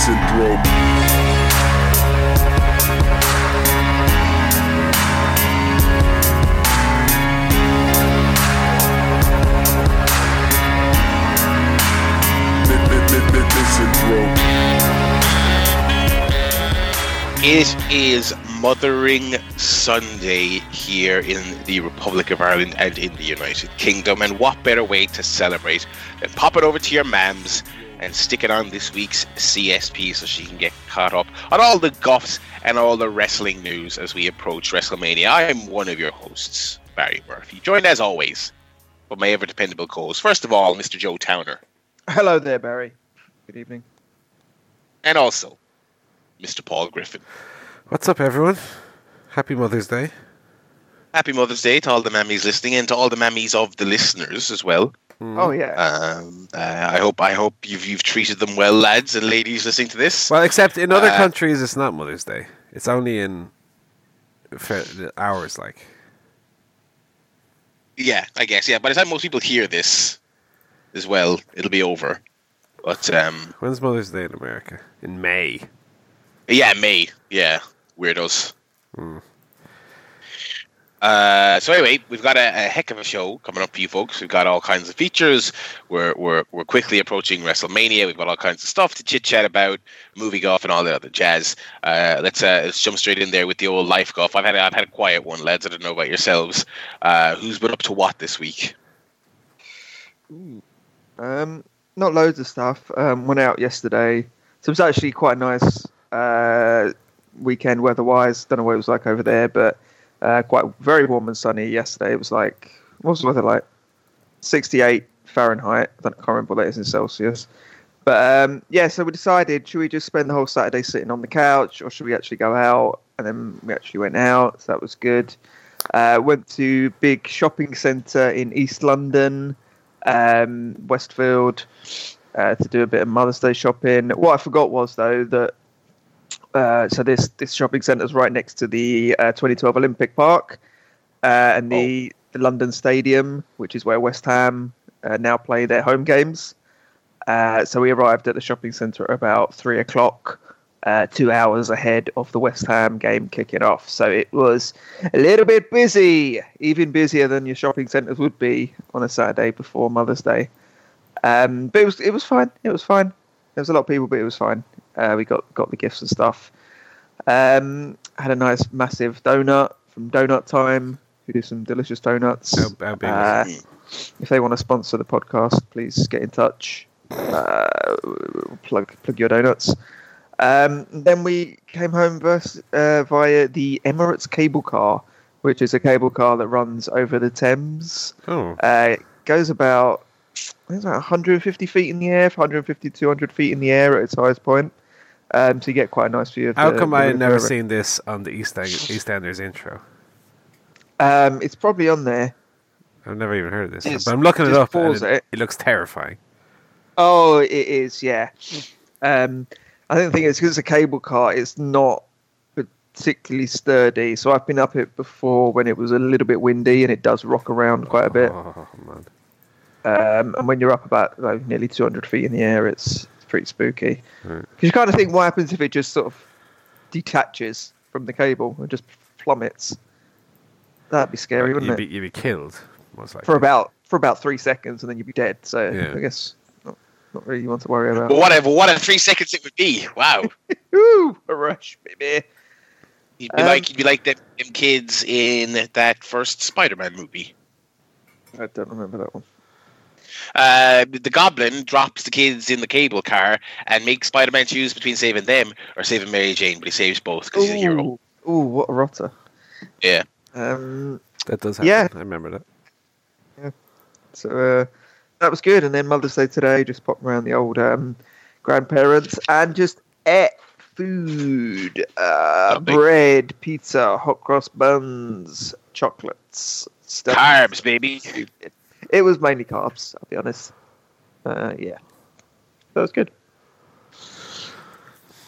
syndrome. It is Mothering Sunday here in the Republic of Ireland and in the United Kingdom. And what better way to celebrate than pop it over to your mams and stick it on this week's CSP so she can get caught up on all the guffs and all the wrestling news as we approach WrestleMania. I am one of your hosts, Barry Murphy, joined as always by my ever dependable co host. First of all, Mr. Joe Towner. Hello there, Barry. Good evening. And also, Mr. Paul Griffin. What's up, everyone? Happy Mother's Day. Happy Mother's Day to all the mammies listening and to all the mammies of the listeners as well. Mm. Oh yeah. Um, uh, I hope I hope you've you've treated them well, lads and ladies listening to this. Well, except in other Uh, countries, it's not Mother's Day. It's only in fe- hours, like. yeah, I guess. Yeah, by the time most people hear this, as well, it'll be over. But um, When's Mother's Day in America? In May. yeah, May. Yeah, weirdos. Hmm. Uh, so anyway, we've got a, a heck of a show coming up for you folks. We've got all kinds of features. We're we're we're quickly approaching WrestleMania. We've got all kinds of stuff to chit chat about, movie guff, and all the other jazz. Uh, let's uh, let's jump straight in there with the old life guff. I've had I've had a quiet one, lads. I don't know about yourselves. Uh, who's been up to what this week? Um, not loads of stuff. Um, went out yesterday. So it was actually quite a nice uh, weekend weather-wise. Don't know what it was like over there, but uh, quite very warm and sunny yesterday. It was like what was the weather like? 68 Fahrenheit. I can't remember what that is in Celsius. But um, yeah, so we decided should we just spend the whole Saturday sitting on the couch, or should we actually go out? And then we actually went out. So that was good. Uh, went to big shopping centre in East London um, Westfield uh, to do a bit of Mother's Day shopping. What I forgot was though that uh, so this this shopping centre is right next to the uh, 2012 Olympic Park uh, and the, the London Stadium, which is where West Ham uh, now play their home games. Uh, so we arrived at the shopping centre at about three o'clock. Uh, two hours ahead of the West Ham game kicking off, so it was a little bit busy, even busier than your shopping centres would be on a Saturday before Mother's Day. Um, but it was it was fine. It was fine. There was a lot of people, but it was fine. Uh, we got got the gifts and stuff. Um, had a nice massive donut from Donut Time, who do some delicious donuts. How, how Uh, if they want to sponsor the podcast, please get in touch. Uh, plug plug your donuts. Um, then we came home vers- uh, via the Emirates cable car, which is a cable car that runs over the Thames. Oh, Uh, it goes about, I think it's about 150 feet in the air, 150 200 feet in the air at its highest point. Um, so you get quite a nice view of how the- come the I had river. never seen this on the East EastEnders intro? Um, it's probably on there. I've never even heard of this, Just- but I'm looking it up. and pause it, it. it looks terrifying. Oh, it is, yeah. Um, I don't think it's because it's a cable car, it's not particularly sturdy. So I've been up it before when it was a little bit windy and it does rock around quite a bit. Oh man, Um, and when you're up about like, nearly 200 feet in the air, it's, it's pretty spooky. Right. Because you kind of think, what happens if it just sort of detaches from the cable and just plummets? That'd be scary, wouldn't you'd it? be, you'd be killed most likely. For about for about three seconds, and then you'd be dead. So Yeah. I guess not, not really want to worry about. But whatever, what a three seconds it would be. Wow. Ooh, a rush, baby. You'd be Um, like you'd be like them, them kids in that first Spider-Man movie. I don't remember that one. Uh, the Goblin drops the kids in the cable car and makes Spider-Man choose between saving them or saving Mary Jane, but he saves both because he's a hero. Ooh, ooh, what a rotter. Yeah. Um, that does happen. Yeah. I remember that. Yeah, so uh, that was good. And then Mother's Day today, just popped around the old um, grandparents and just ate food, uh, bread, pizza, hot cross buns, chocolates, stuff. Carbs, baby. It was mainly carbs, I'll be honest. Uh, yeah, that was good.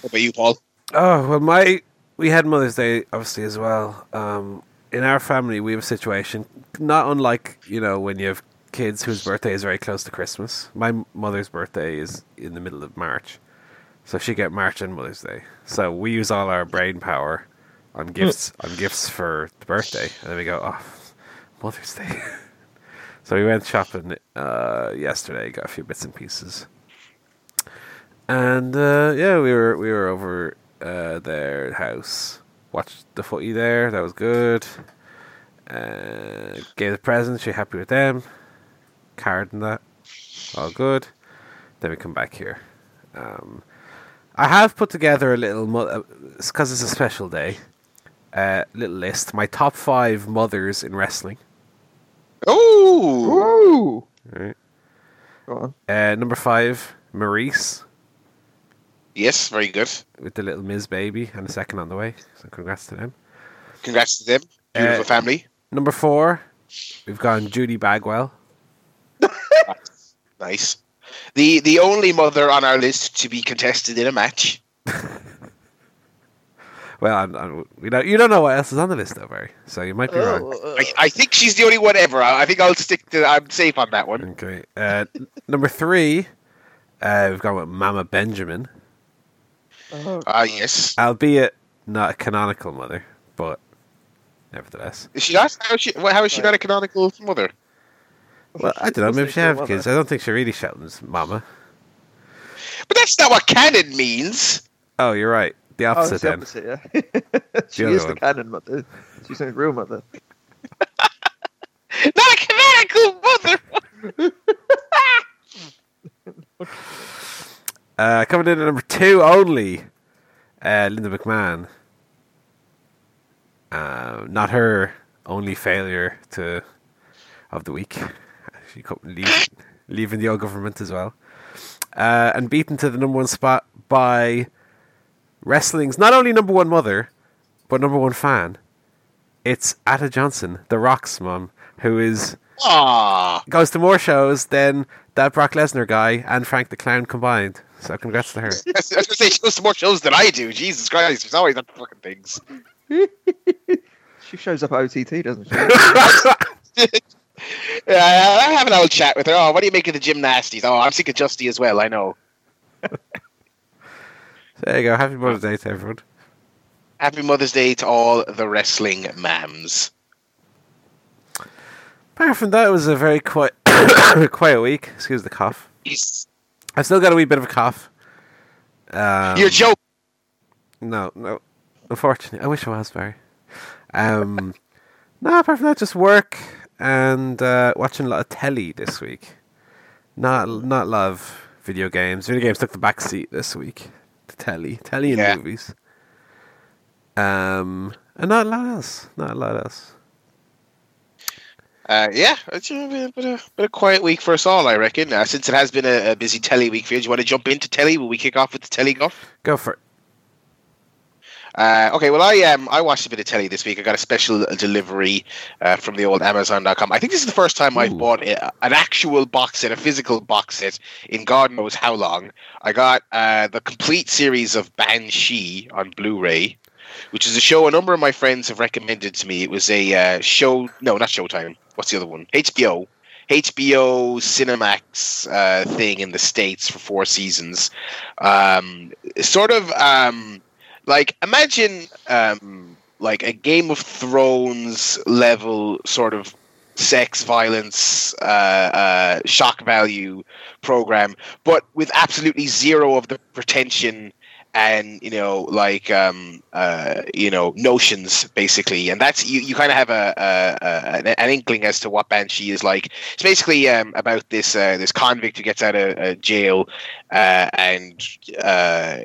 What about you, Paul? Oh well, my we had Mother's Day obviously as well. Um, in our family, we have a situation not unlike you know when you have kids whose birthday is very close to Christmas. My mother's birthday is in the middle of March, So she get March and Mother's Day. So we use all our brain power on gifts on gifts for the birthday, and then we go, oh, Mother's Day. so we went shopping uh, yesterday, got a few bits and pieces, and uh, yeah, we were we were over uh, their house, watched the footy there. That was good. Uh, gave the presents. She happy with them? Card and that, all good. Then we come back here. Um, I have put together a little, because it's a special day, uh, little list. My top five mothers in wrestling. Oh, Ooh. Go on. Uh, number five, Maryse yes, very good. with the little Miz baby and a second on the way. So congrats to them. Congrats to them. Beautiful Uh, family. Number four, we've gone Judy Bagwell. Nice. The the only mother on our list to be contested in a match. Well, I'm, I'm, we don't, you don't know what else is on the list, though, Barry. So you might be wrong. I, I think she's the only one ever. I, I think I'll stick to. I'm safe on that one. Okay. Uh, number three, uh, we've gone with Mama Benjamin, Oh, Ah, yes. albeit not a canonical mother, but nevertheless. Is she? How is she? How is she not a canonical mother? Well, I don't know. Maybe she have kids. I don't think she really shouts Mama. But that's not what canon means. Oh, you're right. The Oh, opposite it's the then. opposite, yeah. she other is one. the canon mother. She's a real mother. Not a canonical mother. Uh, coming in at number two only, uh, Linda McMahon. Uh, not her only failure to of the week. She co- leave, leaving the old government as well, uh, and beaten to the number one spot by wrestling's not only number one mother, but number one fan. It's Ata Johnson, The Rock's mom, who is Ah, goes to more shows than that Brock Lesnar guy and Frank the Clown combined. So congrats to her. I was gonna say she goes to more shows than I do. Jesus Christ, there's always that fucking things. She shows up at OTT, doesn't she? Yeah, I have an old chat with her. Oh, what do you make of the gymnasties? Oh, I'm sick of Justy as well. I know. There you go. Happy Mother's Day to everyone. Happy Mother's Day to all the wrestling mams. Apart from that, it was a very quiet, quiet week. Excuse the cough. He's, I've still got a wee bit of a cough. Um, you're joking. No, no. Unfortunately, I wish I was Barry. Um, no, apart from that, just work and uh, watching a lot of telly this week. Not not a lot of video games. Video games took the back seat this week. Telly, telly and Yeah. movies. Um, and not a lot else. Not a lot else. Uh, yeah, it's a bit, bit, of, bit of quiet week for us all, I reckon. Uh, since it has been a, a busy telly week for you, do you want to jump into telly? Will we kick off with the telly guff? Go for it. Uh, okay, well, I um, I watched a bit of telly this week. I got a special delivery uh, from the old Amazon.com. I think this is the first time I've bought a, an actual box set, a physical box set, in God knows how long. I got uh, the complete series of Banshee on Blu-ray, which is a show a number of my friends have recommended to me. It was a uh, show, no, not Showtime. What's the other one? HBO. HBO Cinemax uh, thing in the states for four seasons. Um, sort of um, like imagine um, like a Game of Thrones level sort of sex violence uh, uh, shock value program, but with absolutely zero of the pretension and you know like um uh you know notions basically. And that's you, you kind of have a, a, a an- inkling as to what banshee is like. It's basically um about this uh this convict who gets out of uh, jail uh and uh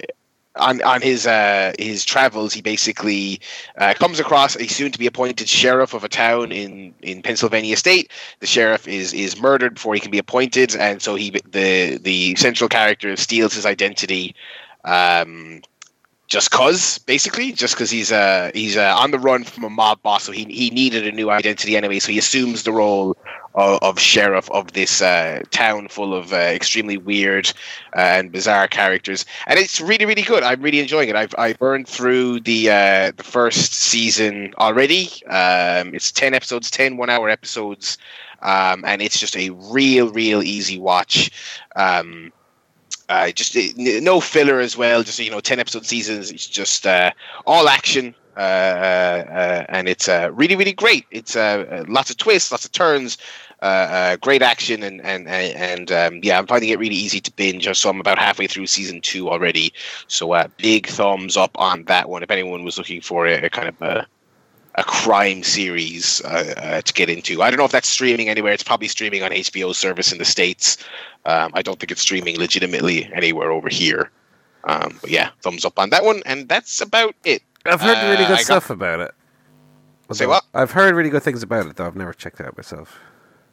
on on his uh, his travels, he basically uh, comes across a soon to be appointed sheriff of a town in, in Pennsylvania state. The sheriff is is murdered before he can be appointed, and so he the the central character steals his identity. Um, just cause, basically, just because he's uh he's uh, on the run from a mob boss, so he he needed a new identity anyway. So he assumes the role of, of sheriff of this uh, town full of uh, extremely weird uh, and bizarre characters, and it's really really good. I'm really enjoying it. I've I've burned through the uh, the first season already. Um, it's ten episodes, 10 one hour episodes, um, and it's just a real real easy watch. Um, Uh, just uh, no filler as well. Just you know, ten episode seasons. It's just uh, all action, uh, uh, and it's uh, really really great. It's uh, uh, lots of twists, lots of turns, uh, uh, great action, and and and um, yeah, I'm finding it really easy to binge. So I'm about halfway through season two already. So uh, big thumbs up on that one. If anyone was looking for a, a kind of a crime series uh, uh, to get into. I don't know if that's streaming anywhere. It's probably streaming on HBO service in the states. Um, I don't think it's streaming legitimately anywhere over here. Um, but yeah, thumbs up on that one, and that's about it. I've heard really Uh, good I got- stuff about it. Say what? I've heard really good things about it, though. I've never checked it out myself.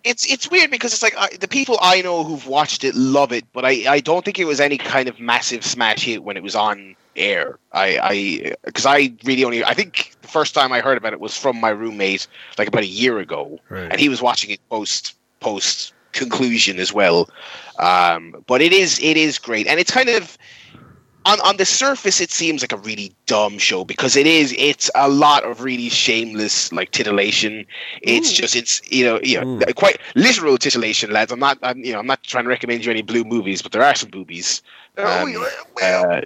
It's it's weird because it's like I, the people I know who've watched it love it, but I, I don't think it was any kind of massive smash hit when it was on air. I I because I really only I think the first time I heard about it was from my roommate like about a year ago, Right. and he was watching it post post conclusion as well. Um, but it is it is great, and it's kind of on on the surface it seems like a really dumb show because it is it's a lot of really shameless like titillation. It's just it's you know you know Mm. quite literal titillation, lads. I'm not I'm, you know I'm not trying to recommend you any blue movies, but there are some boobies. Um, uh,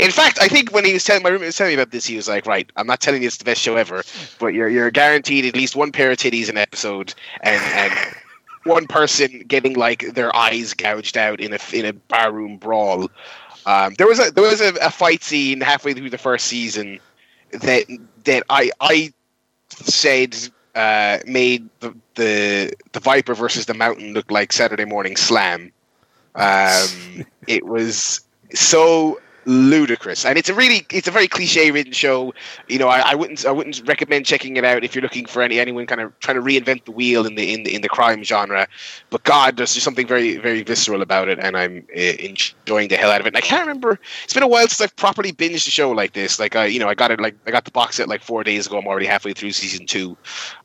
in fact, I think when he was telling my roommate was telling me about this, he was like, "Right, I'm not telling you it's the best show ever, but you're you're guaranteed at least one pair of titties in an episode, and and one person getting like their eyes gouged out in a in a barroom brawl." Um, there was a there was a, a fight scene halfway through the first season that that I I said uh, made the, the the Viper versus the Mountain look like Saturday Morning Slam. Um, it was so ludicrous, and it's a really it's a very cliche written show. You know, I, I wouldn't I wouldn't recommend checking it out if you're looking for any anyone kind of trying to reinvent the wheel in the in the in the crime genre. But God, there's just something very very visceral about it, and I'm uh, enjoying the hell out of it. And I can't remember. It's been a while since I've properly binged a show like this. Like I, you know, I got it like I got the box set like four days ago. I'm already halfway through season two.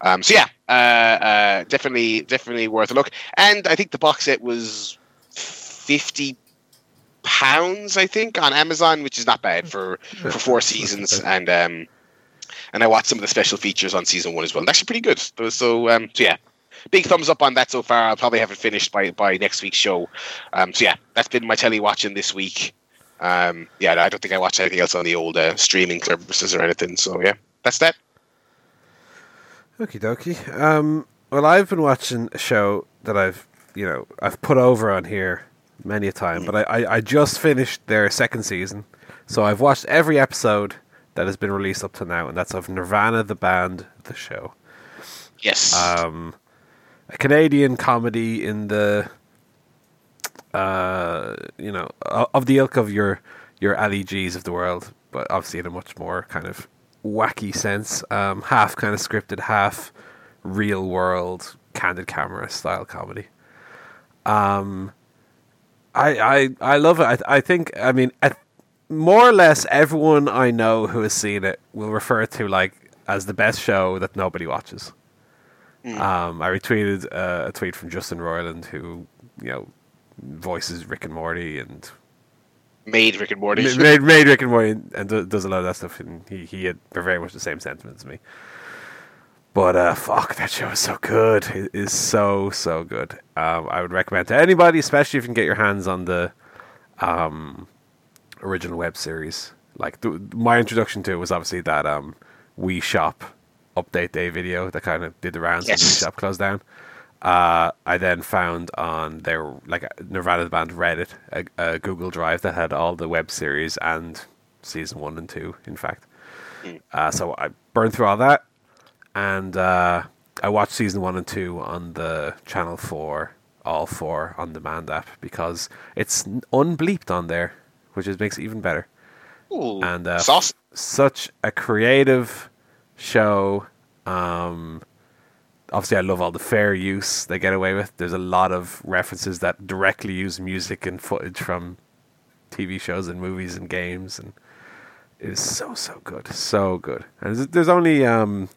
Um, so yeah, uh, uh, definitely definitely worth a look. And I think the box set was fifty pounds, I think, on Amazon, which is not bad for for four seasons. And um, and I watched some of the special features on season one as well. And actually pretty good. So um, so yeah, big thumbs up on that so far. I'll probably have it finished by by next week's show. Um, so yeah, that's been my telly watching this week. Um, yeah, I don't think I watched anything else on the old uh, streaming services or anything. So yeah, that's that. Okie dokie. Um, well, I've been watching a show that I've, you know, I've put over on here many a time, but I, I, I just finished their second season, so I've watched every episode that has been released up to now, and that's of Nirvanna, the band, the show. Yes. Um, a Canadian comedy in the, uh, you know, of the ilk of your your Ali G's of the world, but obviously in a much more kind of wacky sense. Um, half kind of scripted, half real world, candid camera style comedy. Um, I I I love it. I I think I mean at, more or less everyone I know who has seen it will refer to like as the best show that nobody watches. Um, I retweeted uh, a tweet from Justin Roiland, who you know voices Rick and Morty and Made Rick and Morty. made, made Rick and Morty and, and does a lot of that stuff. And he he had very much the same sentiments as me. But uh, fuck, that show is so good. It is so so good. Um, I would recommend to anybody, especially if you can get your hands on the um, original web series. Like the, my introduction to it was obviously that um, We Shop update day video that kind of did the rounds when Yes. We Shop closed down. Uh, I then found on their like Nirvanna the band Reddit a, a Google Drive that had all the web series and season one and two, in fact. Uh, so I burned through all that, and uh, I watched season one and two on the Channel Four, all four on demand app because it's unbleeped on there, which is, makes it even better. Ooh, And uh, such a creative show. Um, obviously, I love all the fair use they get away with. There's a lot of references that directly use music and footage from TV shows and movies and games, and it is so so good, so good. And there's- there's only um,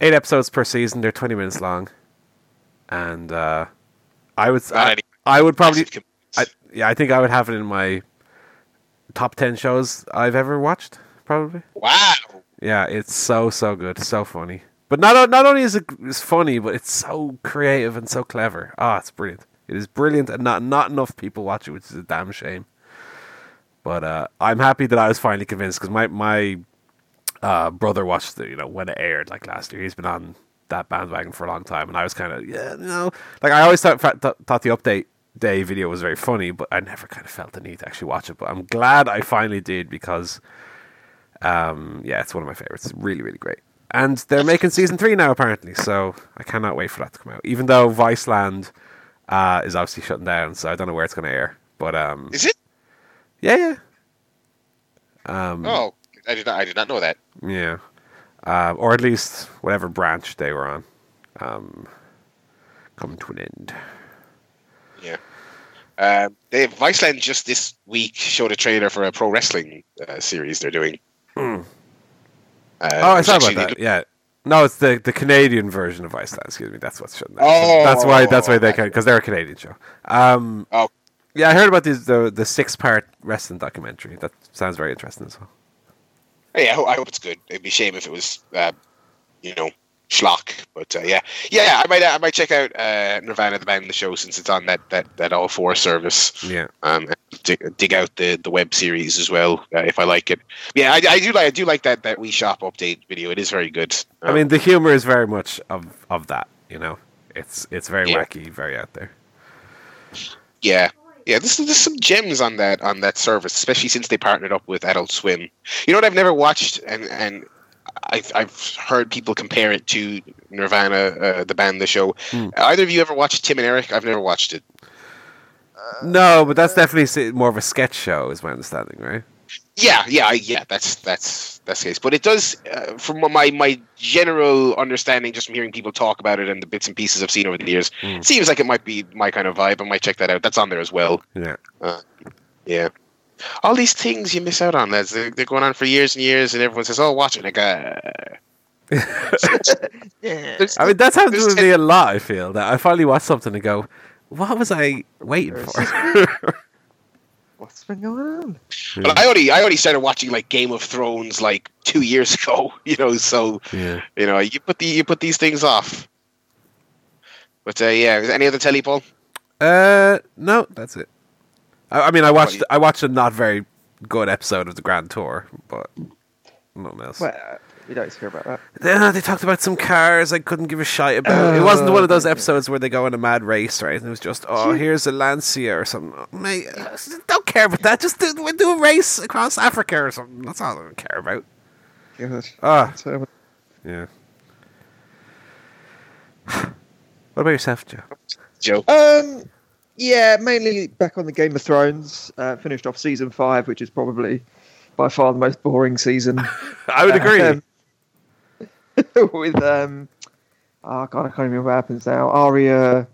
eight episodes per season. They're 20 minutes long, and uh, I would I, I would probably I, yeah I think I would have it in my top 10 shows I've ever watched probably. wow. Yeah, it's so so good, so funny. But not not only is it it's funny, but it's so creative and so clever. Ah, it's brilliant. It is brilliant, and not not enough people watch it, which is a damn shame. But uh, I'm happy that I was finally convinced because my my uh, brother watched it, you know, when it aired like last year. He's been on that bandwagon for a long time, and I was kind of yeah, you know, like I always thought thought, thought the update day video was very funny, but I never kind of felt the need to actually watch it. But I'm glad I finally did because, um, yeah, it's one of my favorites. It's really really great, and they're making season three now apparently, so I cannot wait for that to come out. Even though Viceland uh, is obviously shutting down, so I don't know where it's going to air. But um, Is it? yeah, yeah. Um, Oh, I did not. I did not know that. Yeah. Uh, or at least whatever branch they were on. Um, coming to an end. Yeah. Um, they Viceland just this week showed a trailer for a pro wrestling uh, series they're doing. Hmm. Uh, oh, I saw about that. Yeah. No, it's the, the Canadian version of Iceland. Excuse me. That's what's shutting down. Oh, that's why. That's why they can because they're a Canadian show. Um, Oh. yeah, I heard about this the the six part wrestling documentary. That sounds very interesting as well. Yeah, I hope, I hope it's good. It'd be a shame if it was, uh, you know, schlock. But uh, yeah, yeah, I might, I might check out uh, Nirvanna the band, the show, since it's on that that that all four service. Yeah. Um, dig, dig out the, the web series as well uh, if I like it. Yeah, I, I do like I do like that that we shop update video. It is very good. I mean, the humor is very much of of that. You know, it's it's very Yeah. wacky, very out there. Yeah. Yeah, there's, there's some gems on that on that service, especially since they partnered up with Adult Swim. You know what I've never watched, and and I've I've heard people compare it to Nirvanna, uh, the band, the show. Hmm. Either of you ever watched Tim and Eric? I've never watched it. No, but that's definitely more of a sketch show, is my understanding, right? Yeah, yeah, yeah. That's that's that's the case. But it does, uh, from my my general understanding, just from hearing people talk about it and the bits and pieces I've seen over the years, Mm. it seems like it might be my kind of vibe. I might check that out. That's on there as well. Yeah. Yeah. All these things you miss out on, lads. They're, they're going on for years and years, and everyone says, "Oh, watch it." Like, uh, Yeah. I mean, that's happened there's with me a lot. I feel that I finally watch something and go, "What was I waiting for?" What's been going on? But I already I already started watching like Game of Thrones like two years ago. You know, so yeah. you know you put the you put these things off. But uh, yeah, is any other telly, Paul? Uh, no, that's it. I, I mean, I watched I watched a not very good episode of the Grand Tour, but nothing else. Well, uh, we don't care about that. Yeah, they talked about some cars I couldn't give a shite about. it wasn't one of those episodes where they go on a mad race, right? It was just, oh, here's a Lancia or something. Oh, mate, uh, don't care about that. Just do, we'll do a race across Africa or something. That's all I care about. Gosh. Ah, So, yeah. What about yourself, Joe? Joe. um, yeah, mainly back on the Game of Thrones. Uh, finished off season five, which is probably by far the most boring season. I would agree. Um, with um, oh god, I can't even remember what happens now. Arya,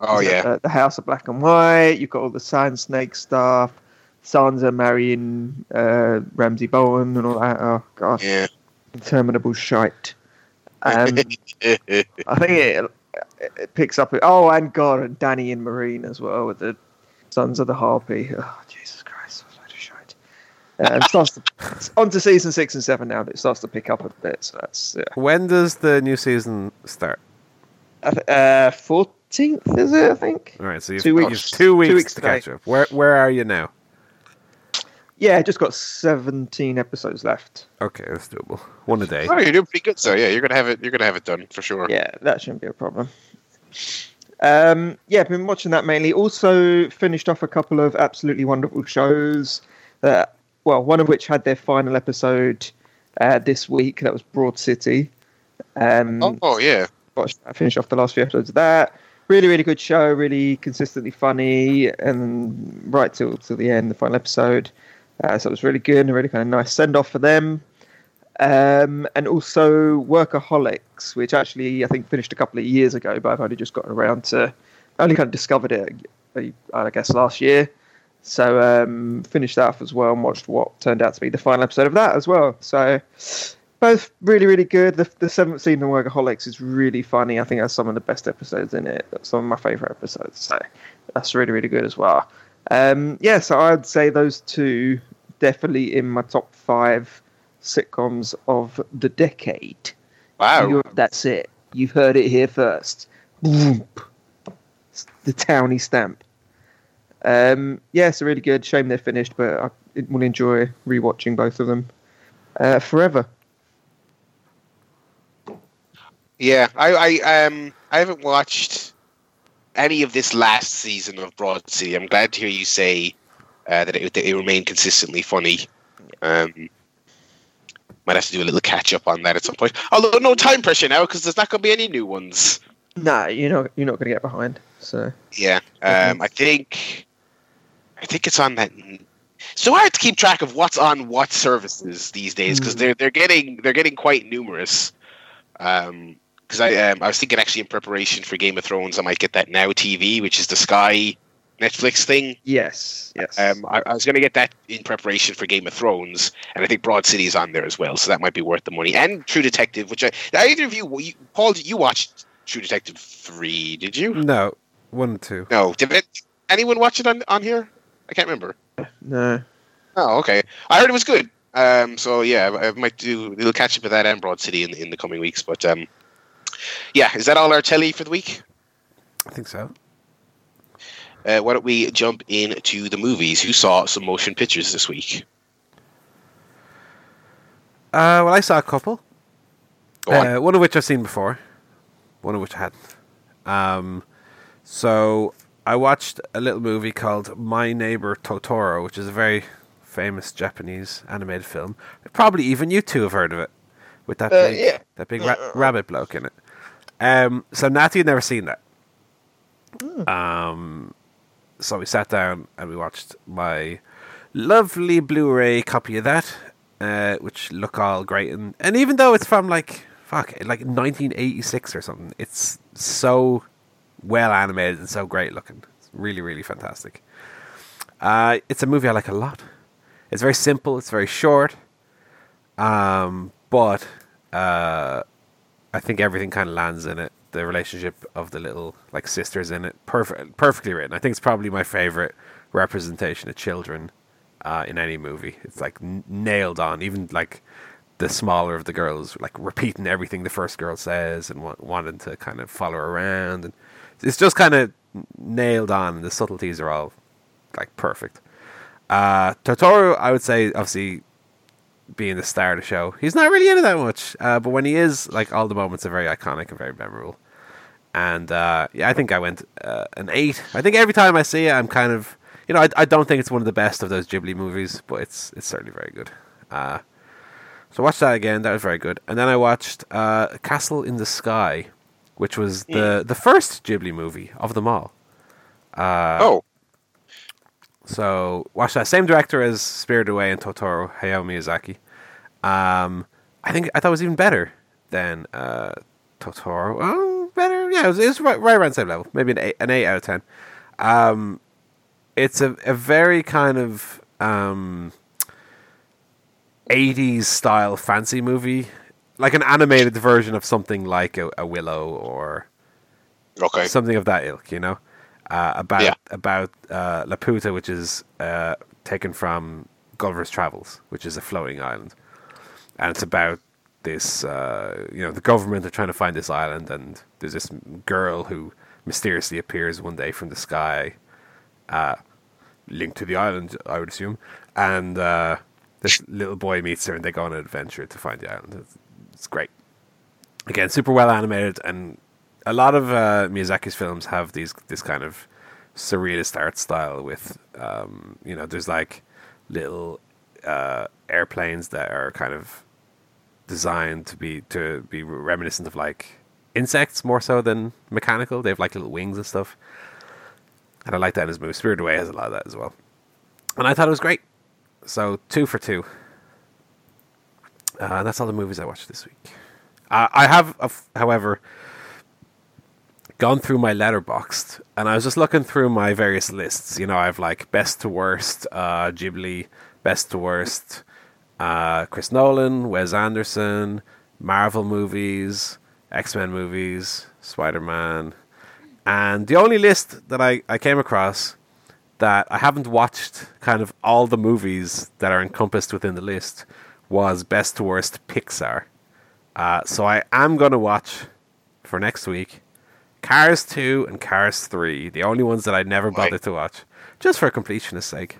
Oh yeah, the, the, House of Black and White. You've got all the Sand Snake stuff. Sansa marrying uh, Ramsay Bolton and all that. Oh gosh, yeah. interminable shite. Um, I think it, it picks up. Oh, and God, and Dany and Meereen as well with the Sons of the Harpy. Oh, Jesus Christ, what a load of shite. Um, starts to, on to season six and seven now, but it starts to pick up a bit. So that's yeah. When does the new season start? Uh, fourth 18th, is it? I think. All right, so you've two weeks, two weeks, two weeks to catch up. Where where are you now? Yeah, just got 17 episodes left. Okay, that's doable. One a day. Oh, you're doing pretty good. So yeah, you're gonna have it. You're gonna have it done for sure. Yeah, that shouldn't be a problem. Um, yeah, I've been watching that mainly. Also finished off a couple of absolutely wonderful shows. That well, one of which had their final episode uh, this week. That was Broad City. Um, oh, oh yeah. I finished off the last few episodes of that. Really, really good show. Really consistently funny, and right till till the end, the final episode. Uh, so it was really good and a really kind of nice send off for them. Um, and also Workaholics, which actually I think finished a couple of years ago, but I've only just gotten around to. Only kind of discovered it, uh, I guess, last year. So um, finished that off as well and watched what turned out to be the final episode of that as well. So both really, really good. The, the seventh season of Workaholics is really funny. I think that's some of the best episodes in it. That's some of my favorite episodes. So that's really, really good as well. Um, yeah, so I'd say those two definitely in my top five sitcoms of the decade. Wow. You're- that's it. You've heard it here first. The towny stamp. Um, yeah, it's really good. Shame they're finished, but I will enjoy rewatching both of them uh, forever. Yeah, I, I um I haven't watched any of this last season of Broad City. I'm glad to hear you say uh, that, it, that it remained consistently funny. Um, might have to do a little catch up on that at some point. Although no time pressure now because there's not going to be any new ones. Nah, you're not you're not going to get behind. So yeah, um, I think I think it's on that. So hard to keep track of what's on what services these days because mm. they're they're getting they're getting quite numerous. Um, because I um, I was thinking actually in preparation for Game of Thrones, I might get that Now TV, which is the Sky Netflix thing. Yes, yes. Um, I, I was going to get that in preparation for Game of Thrones, and I think Broad City is on there as well, so that might be worth the money. And True Detective, which I either of you, you Paul, you watched True Detective three? Did you? No, one and two. No, did it, anyone watch it on on here? I can't remember. No. Oh, okay. I heard it was good. Um, so yeah, I, I might do a little catch up with that and Broad City in in the coming weeks, but um yeah, is that all our telly for the week? I think so. Uh, why don't we jump into the movies? Who saw some motion pictures this week? Uh, well, I saw a couple. Uh, one of which I've seen before, one of which I hadn't. Um, so I watched a little movie called My Neighbor Totoro, which is a very famous Japanese animated film. Probably even you two have heard of it, with that uh, big, yeah. that big ra- rabbit bloke in it. Um, so Natty had never seen that. Mm. Um, so we sat down and we watched my lovely Blu-ray copy of that, uh, which look all great. And, and even though it's from like fuck, like 1986 or something, it's so well animated and so great looking. It's really, really fantastic. Uh, it's a movie I like a lot. It's very simple. It's very short. Um, but uh, I think everything kind of lands in it. The relationship of the little like sisters in it, perfect, perfectly written. I think it's probably my favorite representation of children uh, in any movie. It's like n- nailed on. Even like the smaller of the girls, like repeating everything the first girl says and wa- wanting to kind of follow around, and it's just kind of nailed on. And the subtleties are all like perfect. Uh, Totoro, I would say, obviously being the star of the show. He's not really in it that much, uh, but when he is, like all the moments are very iconic and very memorable. And uh, yeah, I think I went uh, an eight. I think every time I see it, I'm kind of, you know, I, I don't think it's one of the best of those Ghibli movies, but it's it's certainly very good. Uh, so watch that again. That was very good. And then I watched uh, Castle in the Sky, which was the mm. the first Ghibli movie of them all. Uh, oh. So watch that. Same director as Spirited Away and Totoro, Hayao Miyazaki. Um, I think I thought it was even better than uh, Totoro. Oh, better, yeah. It was, it was right, right, around the same level. Maybe an eight, an eight out of ten. Um, it's a, a very kind of um, 80s style fancy movie, like an animated version of something like a, a Willow or okay. something of that ilk. You know uh, about yeah. about uh, Laputa, which is uh, taken from Gulliver's Travels, which is a floating island, and it's about this. Uh, you know, the government are trying to find this island, and there's this girl who mysteriously appears one day from the sky, uh, linked to the island, I would assume, and uh, this little boy meets her, and they go on an adventure to find the island. It's, it's great. Again, super well animated and a lot of uh, Miyazaki's films have these this kind of surrealist art style with um, you know there's like little uh, airplanes that are kind of designed to be to be reminiscent of like insects more so than mechanical. They have like little wings and stuff, and I like that in his movie. Spirited Away has a lot of that as well, and I thought it was great. So two for two. Uh, that's all the movies I watched this week. Uh, I have, however, gone through my Letterboxd and I was just looking through my various lists. You know, I have like best to worst uh, Ghibli, best to worst uh, Chris Nolan, Wes Anderson, Marvel movies, X Men movies, Spider Man. And the only list that I, I came across that I haven't watched kind of all the movies that are encompassed within the list was best to worst Pixar. Uh, so I am going to watch for next week Cars 2 and Cars 3, the only ones that I never bothered to watch, just for completionist sake.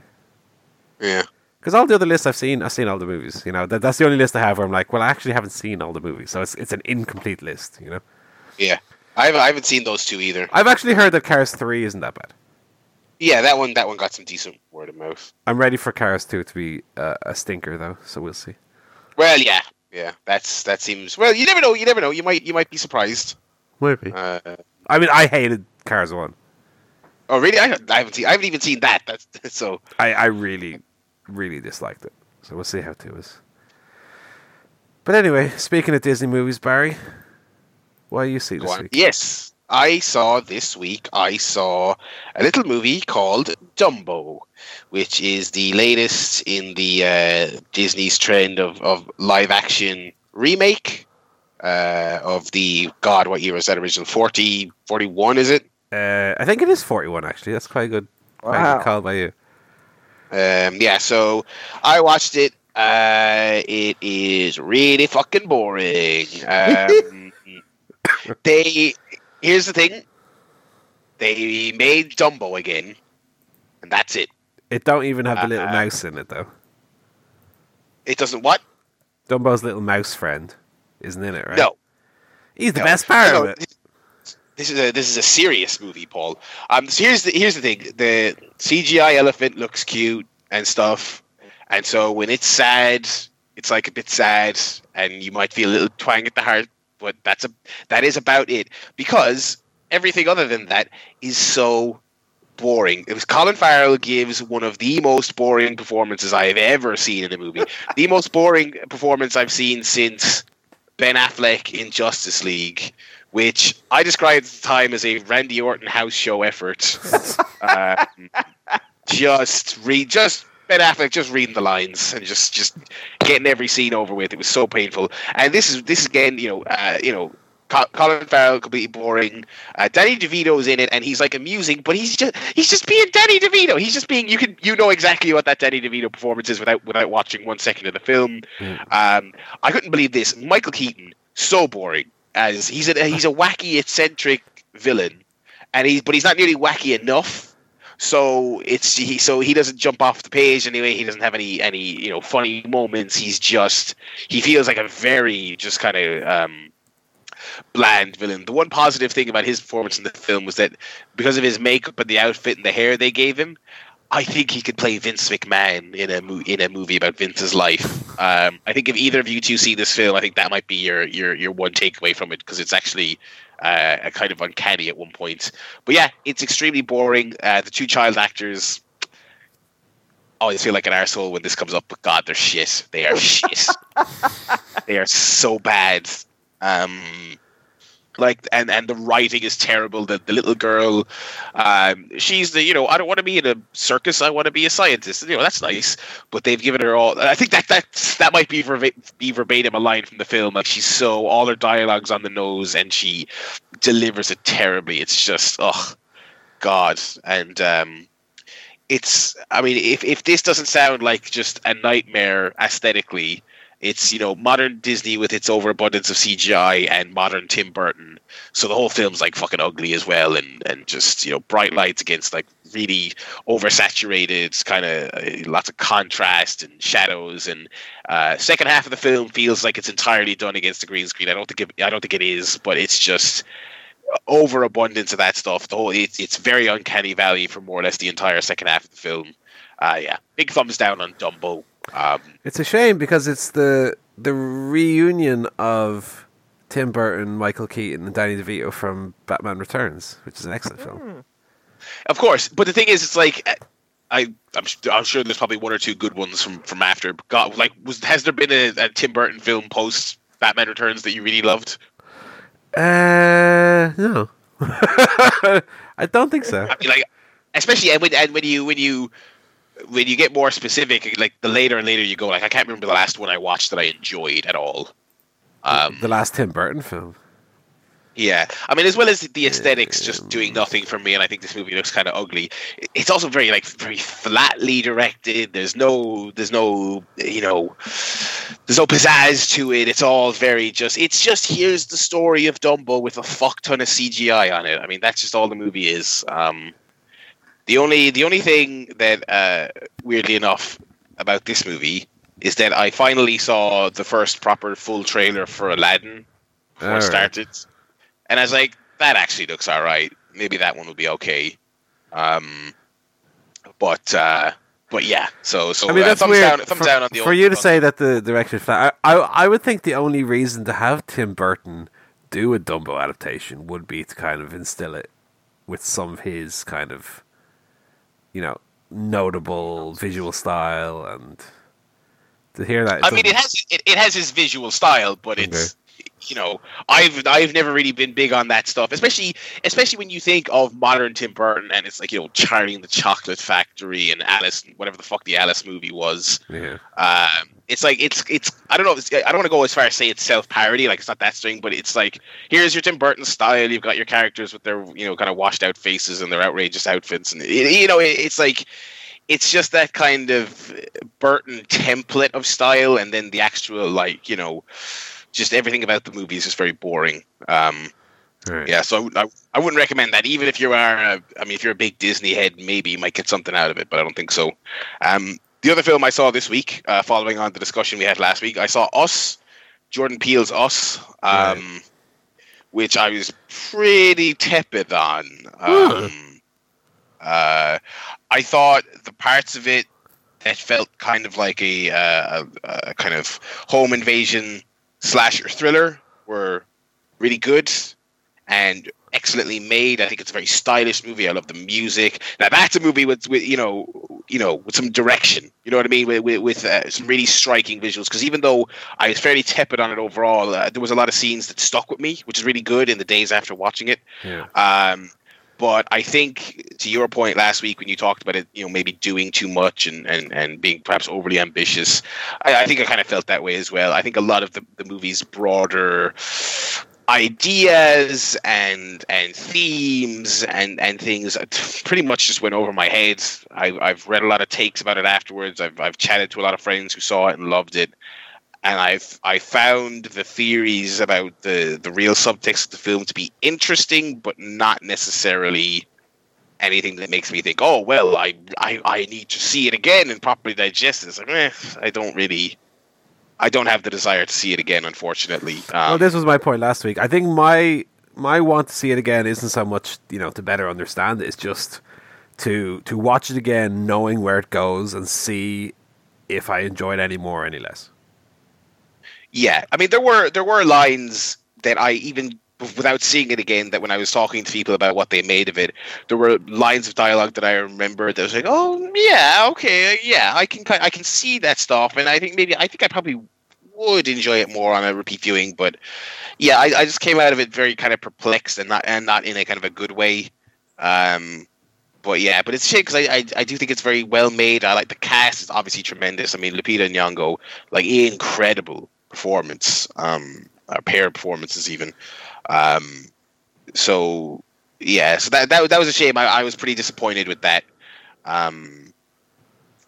Yeah. Because all the other lists I've seen, I've seen all the movies. You know, that, that's the only list I have where I'm like, well, I actually haven't seen all the movies, so it's it's an incomplete list. You know, Yeah. I haven't, I haven't seen those two either. I've actually heard that Cars 3 isn't that bad. Yeah, that one that one got some decent word of mouth. I'm ready for Cars 2 to be uh, a stinker though, so we'll see. Well, yeah, yeah. That's that seems. Well, you never know. You never know. You might you might be surprised. Maybe. Uh, I mean, I hated Cars 1. oh, really? I, I haven't seen. I haven't even seen that. That's so. I, I really, really disliked it. So we'll see how 2 is. But anyway, speaking of Disney movies, Barry, what do you see Go this on. week? Yes, I saw this week. I saw a little movie called Dumbo, which is the latest in the uh, Disney's trend of, of live action remake uh, of the God. What year was that original? 40, 41, Is it? Uh, I think it is 41, actually. That's quite a good, quite a good call by you. Um, yeah, so I watched it. Uh, it is really fucking boring. Um, they here's the thing. They made Dumbo again, and that's it. It don't even have the little Uh, mouse in it, though. It doesn't what? Dumbo's little mouse friend isn't in it, right? No, He's the no. best part No, of it. This is a this is a serious movie, Paul. Um, so here's the here's the thing: the CGI elephant looks cute and stuff, and so when it's sad, it's like a bit sad, and you might feel a little twang at the heart. But that's a that is about it because everything other than that is so boring. It was Colin Farrell gives one of the most boring performances I have ever seen in a movie. the most boring performance I've seen since Ben Affleck in Justice League, which I described at the time as a Randy Orton house show effort. um, just read, just Ben Affleck just reading the lines and just just getting every scene over with. It was so painful. And this is this is again, you know, uh, you know. Co- Colin Farrell completely boring. Uh, Danny DeVito's in it, and he's like amusing, but he's just he's just being Danny DeVito. He's just being you can you know exactly what that Danny DeVito performance is without without watching one second of the film. Mm. Um, I couldn't believe this. Michael Keaton, so boring as he's a he's a wacky eccentric villain, and he's but he's not nearly wacky enough. So it's he so he doesn't jump off the page anyway. He doesn't have any any you know funny moments. He's just he feels like a very just kind of um, bland villain. The one positive thing about his performance in the film was that because of his makeup and the outfit and the hair they gave him, I think he could play Vince McMahon in a mo- in a movie about Vince's life. Um, I think if either of you two see this film, I think that might be your your your one takeaway from it because it's actually uh, a kind of uncanny at one point. But yeah, it's extremely boring. Uh, the two child actors. I always feel like an arsehole when this comes up, but God, they're shit. They are shit. they are so bad. Um, like and and the writing is terrible. The the little girl, um, she's the you know I don't want to be in a circus. I want to be a scientist. You know that's nice, but they've given her all. I think that that that might be verba- be verbatim a line from the film. Like she's so all her dialogues on the nose, and she delivers it terribly. It's just oh god, and um, it's. I mean, if if this doesn't sound like just a nightmare aesthetically, it's you know modern Disney with its overabundance of CGI and modern Tim Burton. So the whole film's like fucking ugly as well, and and just you know bright lights against like really oversaturated kind of uh, lots of contrast and shadows. And uh, second half of the film feels like it's entirely done against the green screen. I don't think it, I don't think it is, but it's just overabundance of that stuff. The whole it's it's very uncanny valley for more or less the entire second half of the film. Uh, yeah, big thumbs down on Dumbo. Um, It's a shame because it's the the reunion of Tim Burton, Michael Keaton, and Danny DeVito from Batman Returns, which is an excellent film. Of course, but the thing is, it's like uh, I, I'm, s- I'm sure there's probably one or two good ones from from after. God, like, was has there been a, a Tim Burton film post Batman Returns that you really loved? Uh, no, I don't think so. I mean, like, especially and when and when you when you when you get more specific, like the later and later you go, like I can't remember the last one I watched that I enjoyed at all. Um, the last Tim Burton film. Yeah, I mean, as well as the aesthetics just doing nothing for me, and I think this movie looks kind of ugly. It's also very like very flatly directed. There's no, there's no, you know, there's no pizzazz to it. It's all very just. It's just here's the story of Dumbo with a fuck ton of CGI on it. I mean, that's just all the movie is. Um, the only, the only thing that, uh, weirdly enough, about this movie is that I finally saw the first proper full trailer for Aladdin before All it right. started, and I was like, that actually looks all right. Maybe that one will be okay. Um, but uh, but yeah, so so I mean, uh, that's thumbs weird down, thumbs for, down on the for you to one. say that the direction is flat. I, I I would think the only reason to have Tim Burton do a Dumbo adaptation would be to kind of instill it with some of his kind of, you know, notable visual style and to hear that. I mean, it has it, it has his visual style, but it's you know I've I've never really been big on that stuff, especially especially when you think of modern Tim Burton and it's like you know Charlie and the Chocolate Factory and Alice, whatever the fuck the Alice movie was. yeah. Um, it's like it's it's I don't know it's, I don't want to go as far as say it's self parody like it's not that string but it's like here's your Tim Burton style you've got your characters with their you know kind of washed out faces and their outrageous outfits and you know it, it's like it's just that kind of Burton template of style and then the actual like you know just everything about the movie is just very boring. Um Right. yeah so I, I wouldn't recommend that. Even if you are a, I mean if you're a big Disney head maybe you might get something out of it but I don't think so. Um the other film I saw this week, uh, following on the discussion we had last week, I saw Us, Jordan Peele's Us, um, which I was pretty tepid on. Um, uh, I thought the parts of it that felt kind of like a, uh, a, a kind of home invasion slasher thriller were really good and excellently made. I think it's a very stylish movie. I love the music. Now that's a movie with, with you know, you know, with some direction. You know what I mean? With with, with uh, some really striking visuals. Because even though I was fairly tepid on it overall, uh, there was a lot of scenes that stuck with me, which is really good in the days after watching it. Yeah. Um, but I think to your point last week when you talked about it, you know, maybe doing too much and, and, and being perhaps overly ambitious, I, I think I kind of felt that way as well. I think a lot of the, the movie's broader ideas and and themes and and things pretty much just went over my head. I, I've read a lot of takes about it afterwards. I've I've chatted to a lot of friends who saw it and loved it and I've I found the theories about the the real subtext of the film to be interesting, but not necessarily anything that makes me think, oh well, I I, I need to see it again and properly digest it. It's like, eh, I don't really, I don't have the desire to see it again, unfortunately. Um, well, this was my point last week. I think my my want to see it again isn't so much you know to better understand it. It's just to to watch it again, knowing where it goes, and see if I enjoy it any more or any less. Yeah, I mean there were there were lines that I even without seeing it again that when I was talking to people about what they made of it, there were lines of dialogue that I remember that was like, oh yeah, okay, yeah, I can I can see that stuff, and I think maybe I think I probably would enjoy it more on a repeat viewing, but yeah, I, I just came out of it very kind of perplexed and not and not in a kind of a good way. Um, but yeah, but it's shame because I, I I do think it's very well made. I like the cast is obviously tremendous. I mean, Lupita Nyong'o, like incredible performance, um, or pair of performances even. Um, so yeah, so that that that was a shame. I, I was pretty disappointed with that. Um,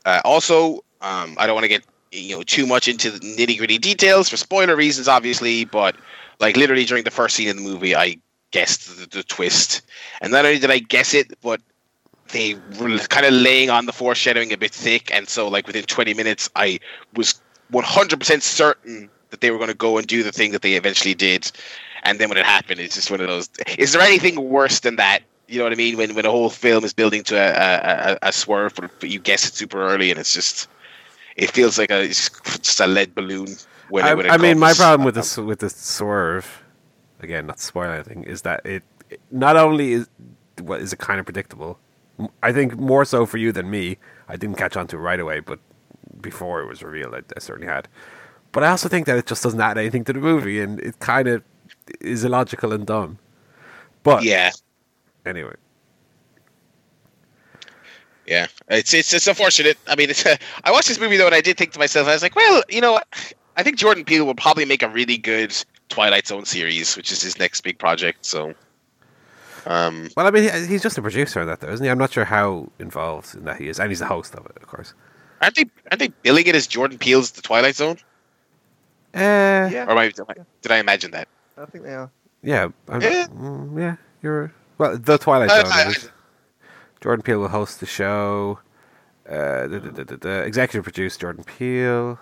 uh, also, um, I don't want to get you know too much into the nitty gritty details for spoiler reasons, obviously, but like literally during the first scene in the movie, I guessed the, the twist, and not only did I guess it, but they were kind of laying on the foreshadowing a bit thick, and so like within 20 minutes, I was 100% certain that they were going to go and do the thing that they eventually did, and then when it happened, it's just one of those. Is there anything worse than that? You know what I mean? When when a whole film is building to a a, a, a swerve, but, you guess it super early, and it's just it feels like a it's just a lead balloon. When I, it, when it I mean, my problem with this with the swerve, again, not to spoil anything, is that it, it not only is what is it kind of predictable. I think more so for you than me. I didn't catch on to it right away, but before it was revealed, I, I certainly had. But I also think that it just doesn't add anything to the movie, and it kind of is illogical and dumb. But yeah, anyway, Yeah, it's it's it's unfortunate. I mean, it's, I watched this movie though, and I did think to myself, I was like, well, you know. I think Jordan Peele will probably make a really good Twilight Zone series, which is his next big project. So, um, Well, I mean, he- he's just a producer on that, though, isn't he? I'm not sure how involved in that he is, and he's the host of it, of course. Aren't they aren't they billing it as Jordan Peele's The Twilight Zone? Uh, Yeah, Or am I, did I imagine that? I think they are. yeah, I'm, Yeah. mm, yeah. You're well. The Twilight I- Zone. I- it is. Jordan Peele will host the show. Uh, da, da, da, da, da. Executive producer Jordan Peele.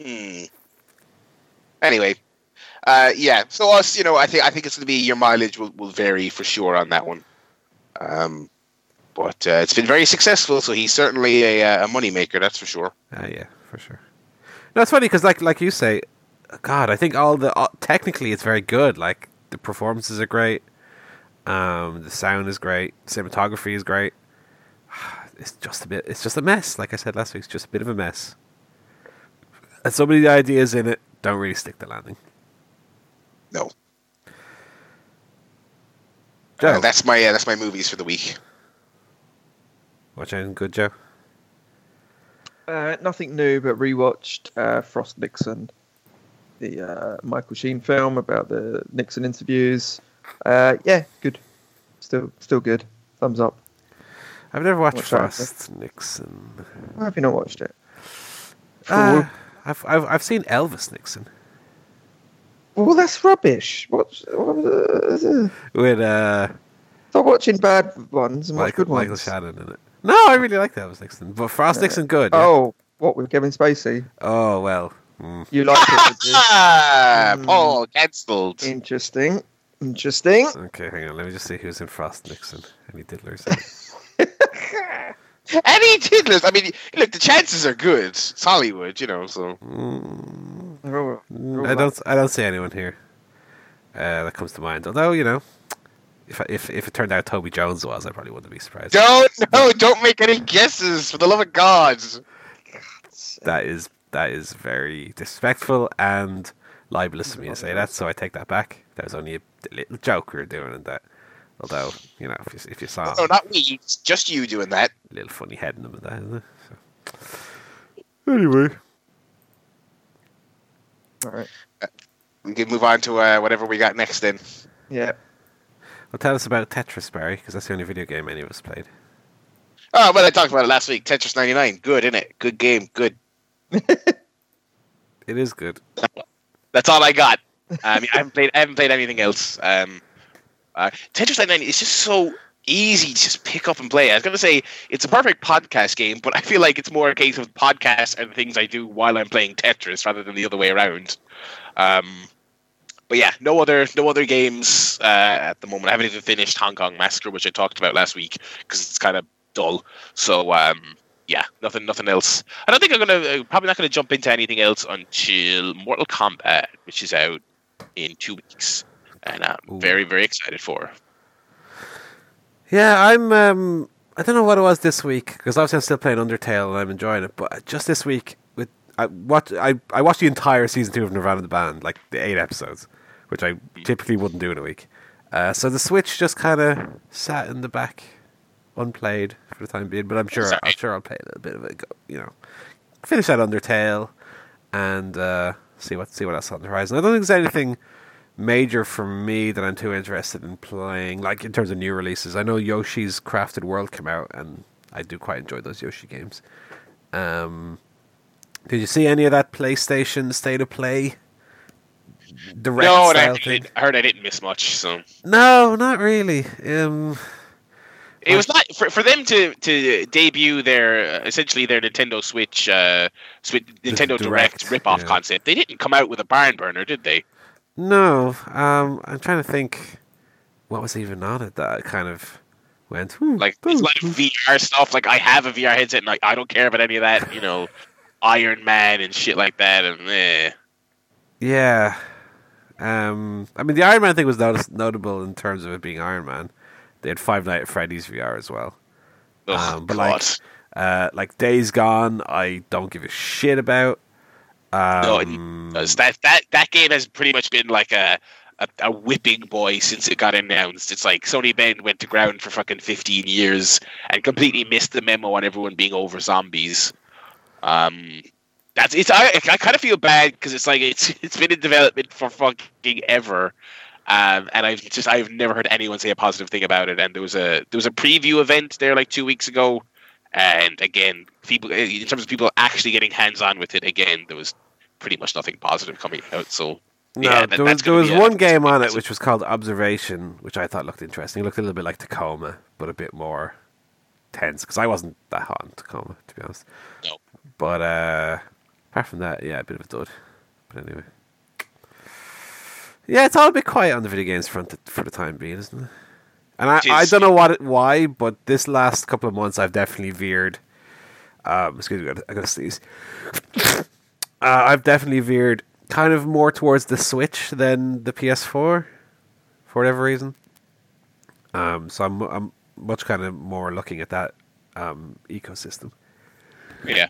Hmm. Anyway, uh, yeah. So us, you know, I think I think it's going to be your mileage will, will vary for sure on that one. Um, but uh, it's been very successful, so he's certainly a, uh, a moneymaker, that's for sure. Uh, yeah, for sure. No, it's funny because, like, like you say, God, I think all the uh, technically it's very good. Like the performances are great, um, the sound is great, cinematography is great. It's just a bit. It's just a mess. Like I said last week, it's just a bit of a mess. And so many ideas in it don't really stick the landing. No, Joe, Uh, that's my uh, that's my movies for the week. Watch anything good, Joe? Uh, nothing new, but rewatched uh, Frost Nixon, the uh, Michael Sheen film about the Nixon interviews. Uh, yeah, good. Still, still good. Thumbs up. I've never watched Watch that, Frost Nixon. Why have you not watched it? Uh, I've, I've I've seen Elvis Nixon Well, that's rubbish. Watch. What, uh, with uh, stop watching bad ones and watch Michael, good ones. Michael Shannon in it. No, I really like that was Nixon, but Frost Nixon good. yeah. Oh, what with Kevin Spacey? Oh well. Mm. You liked it? did you? Ah, Mm. Paul cancelled. Interesting. Interesting. Okay, hang on. Let me just see who's in Frost Nixon. Any diddlers? Any tiddlers? I mean, look, the chances are good. It's Hollywood, you know. So mm, They're all- I don't. I don't see anyone here uh, that comes to mind. Although you know, if if if it turned out Toby Jones was, I probably wouldn't be surprised. don't no, don't make any guesses for the love of God. That is that is very disrespectful and libelous of me to say that. So I take that back. That was only a little joke we were doing, in that. Although you know, if you, if you saw No, not me. It's just you doing that. a little funny head in them and that, isn't it? So. Anyway. All right. We can move on to uh, whatever we got next. Then. Yeah. Well, tell us about Tetris, Barry, because that's the only video game any of us played. Oh, well, I talked about it last week. Tetris 99. Good, isn't it? Good game. Good. It is good. That's all I got. Um, I haven't played. I haven't played anything else. Um, uh, Tetris 99 is just so easy to just pick up and play. I was going to say it's a perfect podcast game, but I feel like it's more a case of podcasts and things I do while I'm playing Tetris rather than the other way around. Um, but yeah, no other no other games uh, at the moment. I haven't even finished Hong Kong Massacre, which I talked about last week because it's kind of dull. So um, yeah, nothing nothing else. I don't think I'm gonna uh, probably not gonna jump into anything else until Mortal Kombat, which is out in two weeks, and I'm Ooh. very very excited for. Yeah, I'm. Um, I don't know what it was this week because obviously I'm still playing Undertale and I'm enjoying it. But just this week, with I watched I, I watched the entire season two of Nirvanna the band, like the eight episodes, which I typically wouldn't do in a week. Uh, so the Switch just kind of sat in the back, unplayed for the time being. But I'm sure Sorry. I'm sure I'll play a little bit of it. Go, you know, finish that Undertale and uh, see what see what else on the horizon. I don't think there's anything major for me that I'm too interested in playing. Like in terms of new releases, I know Yoshi's Crafted World came out, and I do quite enjoy those Yoshi games. Um, did you see any of that PlayStation State of Play? Direct no, and I, heard-? I heard I didn't miss much. So No, not really. Um, it was not for, for them to to debut their uh, essentially their Nintendo Switch uh, Switch Nintendo Direct, Direct, ripoff yeah. concept. They didn't come out with a barn burner, did they? no, um, I'm trying to think. What was even on it that kind of went hmm, Like it's hmm, like VR stuff. Like I have a VR headset, and like I don't care about any of that. You know, Iron Man and shit like that. And eh. Yeah. Um, I mean, the Iron Man thing was notice- notable in terms of it being Iron Man. They had Five Nights at Freddy's VR as well. Oh, Um, but God. like, uh, like Days Gone, I don't give a shit about. No, Um, does. that that that game has pretty much been like a, a a whipping boy since it got announced. It's like Sony Bend went to ground for fucking fifteen years and completely missed the memo on everyone being over zombies. Um, That's it's. I, I kind of feel bad because it's like it's it's been in development for fucking ever, um, and I've just I've never heard anyone say a positive thing about it. And there was a there was a preview event there like two weeks ago, and again, people in terms of people actually getting hands on with it, again, there was pretty much nothing positive coming out. So No, yeah, that- there was, there was be a- one game on it which was called Observation, which I thought looked interesting. It looked a little bit like Tacoma, but a bit more tense because I wasn't that hot in Tacoma, to be honest. No. But uh, apart from that, yeah, a bit of a dud. But anyway, yeah, it's all a bit quiet on the video games front for the time being, isn't it? And I, I don't know what it, why, but this last couple of months I've definitely veered. Um, excuse me, I gotta- sneeze. uh, I've definitely veered kind of more towards the Switch than the PS4 for whatever reason. Um, so I'm I'm much kind of more looking at that um, ecosystem. yeah.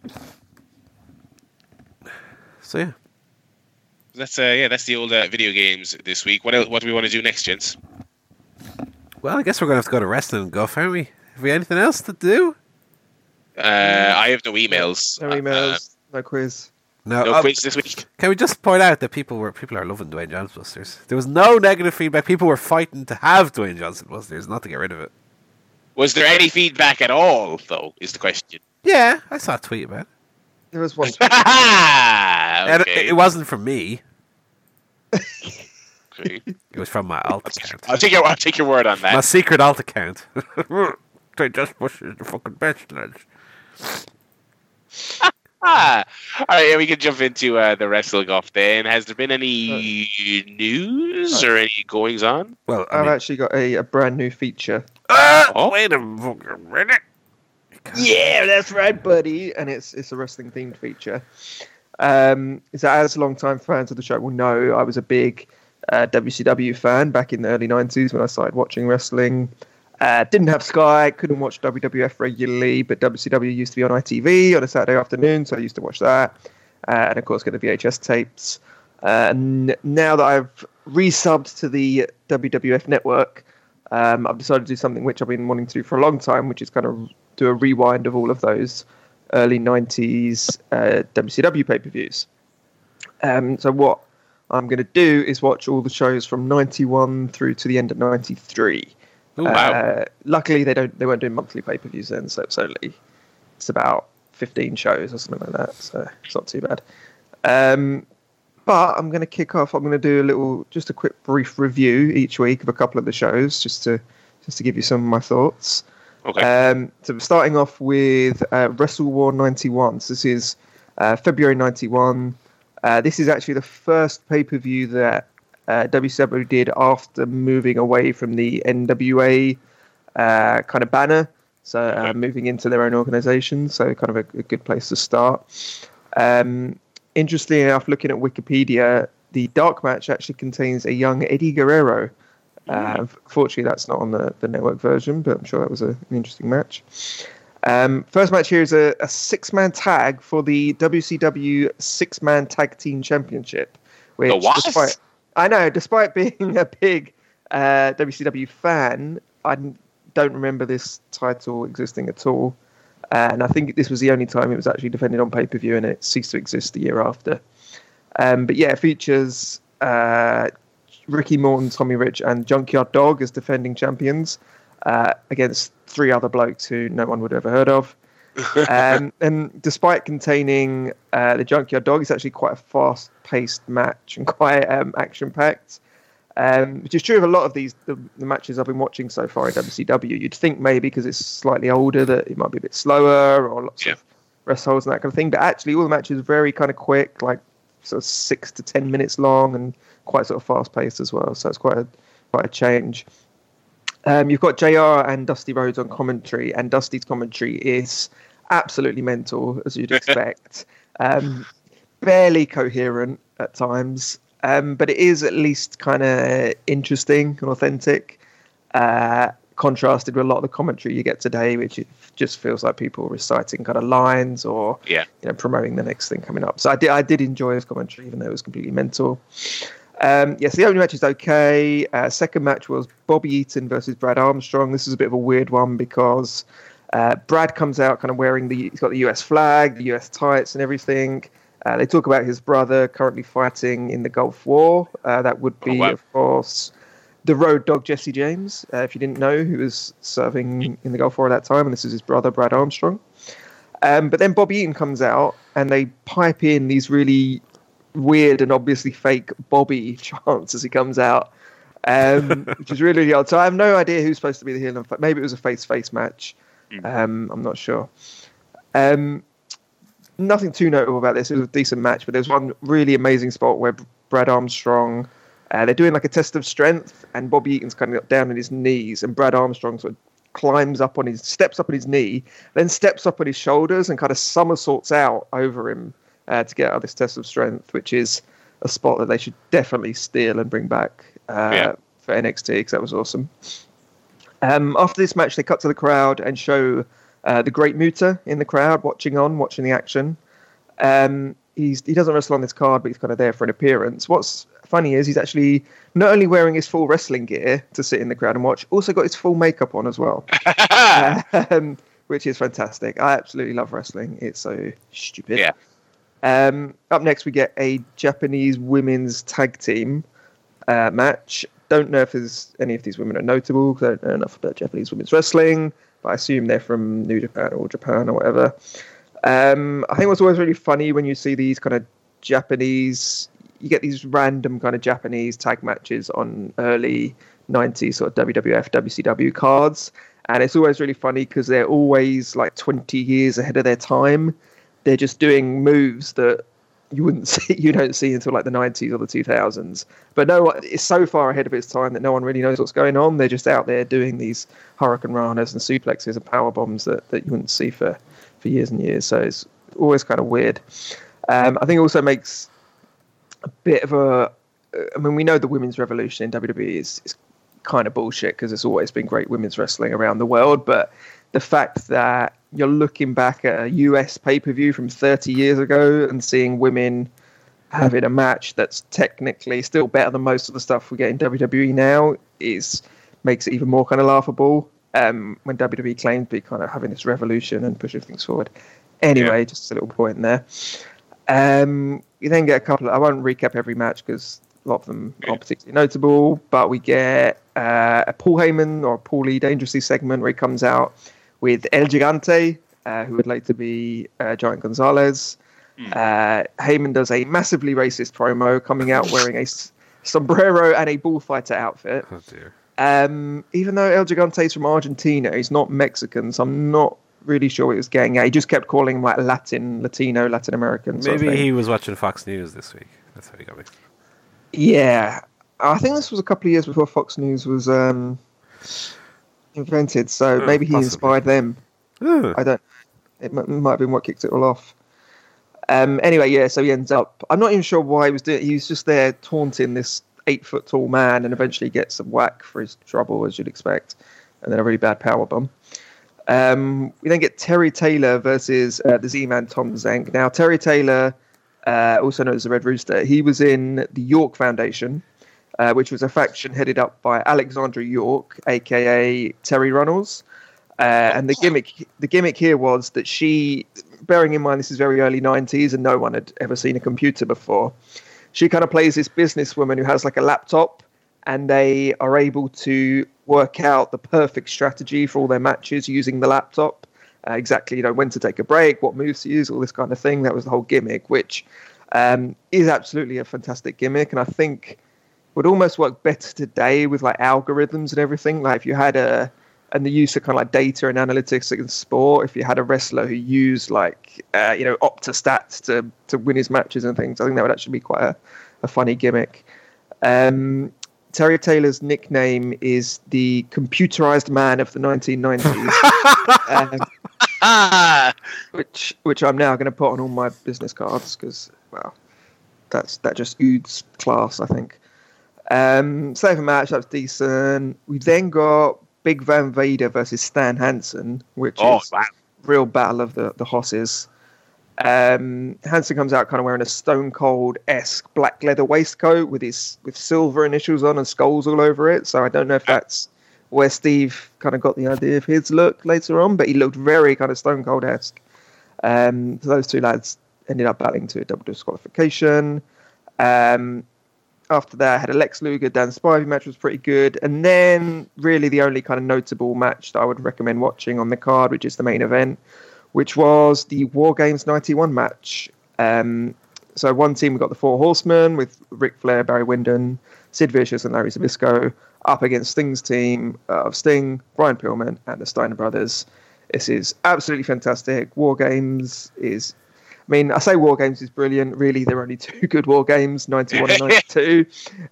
So yeah, That's uh yeah, that's the old uh, video games this week. What else, what do we want to do next, gents? well, I guess we're gonna have to go to wrestling and golf, aren't we? Have we anything else to do? Uh, I have no emails. No Uh, emails, no quiz. No. no uh, quiz this week. Can we just point out that people were people are loving Dwayne Johnson Busters? There was no negative feedback. People were fighting to have Dwayne Johnson Busters, not to get rid of it. Was there any feedback at all, though? Is the question. Yeah, I saw a tweet about it. There was one. And it, okay. it wasn't from me. okay. It was from my alt account. I'll take your I'll take your word on that. My secret alt account. Dwayne Johnson Busters is the fucking best, lads. Ah. All right, yeah, we can jump into uh, the wrestling off then. Has there been any news or any goings on? Well, I I've mean, actually got a, a brand new feature. Ah, Oh. wait a minute. Yeah, that's right, buddy. And it's it's a wrestling themed feature. Um, so as long-time fans of the show will know, I was a big uh, WCW fan back in the early '90s when I started watching wrestling. Uh, didn't have Sky, couldn't watch WWF regularly, but WCW used to be on ITV on a Saturday afternoon, so I used to watch that. Uh, and of course, get the VHS tapes. Uh, and now that I've resubbed to the WWF network, um, I've decided to do something which I've been wanting to do for a long time, which is kind of do a rewind of all of those early 90s uh, WCW pay per views. Um, so, what I'm going to do is watch all the shows from 91 through to the end of 93. Oh, wow. Uh, luckily, they don't they weren't doing monthly pay per views then, so it's only it's about 15 shows or something like that, so it's not too bad. Um, but I'm going to kick off. I'm going to do a little, just a quick brief review each week of a couple of the shows, just to just to give you some of my thoughts. Okay. Um, so starting off with uh, Wrestle War 91. So this is uh, February 91. Uh, this is actually the first pay per view that uh, WCW did after moving away from the NWA uh, kind of banner. So uh, moving into their own organization. So kind of a, a good place to start. Um, interestingly enough, looking at Wikipedia, the dark match actually contains a young Eddie Guerrero. Uh, fortunately, that's not on the, the network version, but I'm sure that was a, an interesting match. Um, first match here is a, a six man tag for the WCW Six Man Tag Team Championship. Which, The what? Despite, I know, despite being a big uh, WCW fan, I don't remember this title existing at all. And I think this was the only time it was actually defended on pay per view, and it ceased to exist the year after. Um, but yeah, it features uh, Ricky Morton, Tommy Rich, and Junkyard Dog as defending champions uh, against three other blokes who no one would have ever heard of. um, and despite containing uh, the Junkyard Dog, it's actually quite a fast-paced match and quite um, action-packed. Um, which is true of a lot of these the, the matches I've been watching so far in WCW. You'd think maybe because it's slightly older that it might be a bit slower or lots Yeah. of rest holds and that kind of thing. But actually, all the matches are very kind of quick, like sort of six to ten minutes long, and quite sort of fast paced as well. So it's quite a quite a change. Um, you've got JR and Dusty Rhodes on commentary, and Dusty's commentary is absolutely mental, as you'd expect. um, barely coherent at times, um, but it is at least kind of interesting and authentic. Uh, contrasted with a lot of the commentary you get today, which it just feels like people reciting kind of lines or Yeah. you know promoting the next thing coming up. So I did I did enjoy his commentary, even though it was completely mental. Um, yes, the opening match is okay. Uh, second match was Bobby Eaton versus Brad Armstrong. This is a bit of a weird one because uh, Brad comes out kind of wearing the he's got the US flag, the US tights, and everything. Uh, they talk about his brother currently fighting in the Gulf War. Uh, that would be, Oh, wow. of course, the road dog Jesse James. Uh, if you didn't know, who was serving in the Gulf War at that time, and this is his brother Brad Armstrong. Um, but then Bobby Eaton comes out, and they pipe in these really weird and obviously fake Bobby chants as he comes out, um, which is really, really odd. So I have no idea who's supposed to be the heel. and Maybe it was a face-to-face match. Um, I'm not sure. Um, nothing too notable about this. It was a decent match, but there's one really amazing spot where Brad Armstrong. Uh, they're doing like a test of strength, and Bobby Eaton's kind of got down on his knees, and Brad Armstrong sort of climbs up on his, steps up on his knee, then steps up on his shoulders and kind of somersaults out over him uh, to get out of this test of strength, which is a spot that they should definitely steal and bring back uh, Yeah. for NXT because that was awesome. Um, after this match, they cut to the crowd and show uh, the Great Muta in the crowd, watching on, watching the action. Um, he's he doesn't wrestle on this card, but he's kind of there for an appearance. What's funny is he's actually not only wearing his full wrestling gear to sit in the crowd and watch, also got his full makeup on as well, um, which is fantastic. I absolutely love wrestling. It's so stupid. Yeah. Um, up next, we get a Japanese women's tag team uh, match. Don't know if there's any of these women are notable because I don't know enough about Japanese women's wrestling, but I assume they're from New Japan or Japan or whatever. Um, I think what's always really funny when you see these kind of Japanese, you get these random kind of Japanese tag matches on early 90s sort of WWF, WCW cards. And it's always really funny because they're always like 20 years ahead of their time. They're just doing moves that you wouldn't see, you don't see until like the 90s or the 2000s. But no, it's so far ahead of its time that no one really knows what's going on. They're just out there doing these hurricane ranas and suplexes and power bombs that, that you wouldn't see for, for years and years. So it's always kind of weird. Um, I think it also makes a bit of a. I mean, we know the women's revolution in WWE is, is kind of bullshit because there's always been great women's wrestling around the world. But the fact that you're looking back at a US pay per view from 30 years ago and seeing women having a match that's technically still better than most of the stuff we get in WWE now is makes it even more kind of laughable. Um, when WWE claimed to be kind of having this revolution and pushing things forward. Anyway, just a little point there. Um, you then get a couple. Of, I won't recap every match because a lot of them aren't particularly notable. But we get uh, a Paul Heyman or Paul Lee Dangerously segment where he comes out with El Gigante, uh, who would later be uh, Giant Gonzalez. Uh, Heyman does a massively racist promo, coming out wearing a sombrero and a bullfighter outfit. Oh dear. Um, even though El Gigante is from Argentina, he's not Mexican, so I'm not really sure what he was getting at. He just kept calling him like Latin, Latino, Latin American. Maybe he was watching Fox News this week. That's how he got mixed. Yeah, I think this was a couple of years before Fox News was um, invented, so Oh, maybe he possibly. inspired them. Oh, I don't. It m- might have been what kicked it all off. Um, anyway, yeah. So he ends up. I'm not even sure why he was doing. He was just there taunting this eight foot tall man, and eventually gets a whack for his trouble, as you'd expect, and then a really bad power bomb. Um, we then get Terry Taylor versus uh, the Z-Man Tom Zenk. Now Terry Taylor, uh, also known as the Red Rooster, he was in the York Foundation, uh, which was a faction headed up by Alexandra York, aka Terri Runnels. Uh, and the gimmick, the gimmick here was that she, bearing in mind this is very early '90s and no one had ever seen a computer before, she kind of plays this businesswoman who has like a laptop, and they are able to work out the perfect strategy for all their matches using the laptop. Uh, exactly, you know, when to take a break, what moves to use, all this kind of thing. That was the whole gimmick, which um, is absolutely a fantastic gimmick, and I think would almost work better today with like algorithms and everything. Like if you had a and the use of kind of like data and analytics in sport. If you had a wrestler who used like uh, you know OptaStats to to win his matches and things, I think that would actually be quite a, a funny gimmick. Um, Terry Taylor's nickname is the computerized man of the 1990s, um, Ah, which which I'm now going to put on all my business cards because well, that's that just oods class, I think. Um, save a match that was decent. We then got Big Van Vader versus Stan Hansen, which oh, is wow. real battle of the the hosses. Um, Hansen comes out kind of wearing a Stone Cold esque black leather waistcoat with his with silver initials on and skulls all over it. So I don't know if that's where Steve kind of got the idea of his look later on, but he looked very kind of Stone Cold esque. Um, so those two lads ended up battling to a double disqualification. Um, after that, I had a Lex Luger Dan Spivey match was pretty good, and then really the only kind of notable match that I would recommend watching on the card, which is the main event, which was the War Games '91 match. Um, so one team we got the Four Horsemen with Ric Flair, Barry Windham, Sid Vicious, and Larry Zbyszko up against Sting's team of Sting, Brian Pillman, and the Steiner brothers. This is absolutely fantastic. War Games is I mean, I say War Games is brilliant. Really, there are only two good War Games, 91 and 92.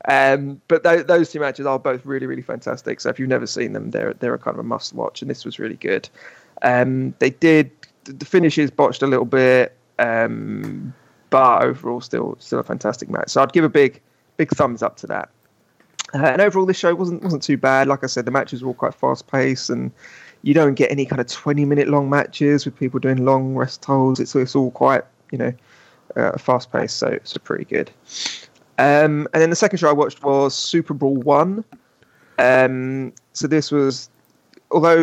Um, but th- those two matches are both really, really fantastic. So if you've never seen them, they're, they're a kind of a must watch. And this was really good. Um, they did, the finish is botched a little bit, um, but overall, still still a fantastic match. So I'd give a big, big thumbs up to that. Uh, and overall, this show wasn't wasn't too bad. Like I said, the matches were all quite fast paced and you don't get any kind of 20 minute long matches with people doing long rest holds. It's, it's all quite, you know, uh, fast paced, so it's pretty good. Um, and then the second show I watched was Super Brawl 1. Um, so this was, although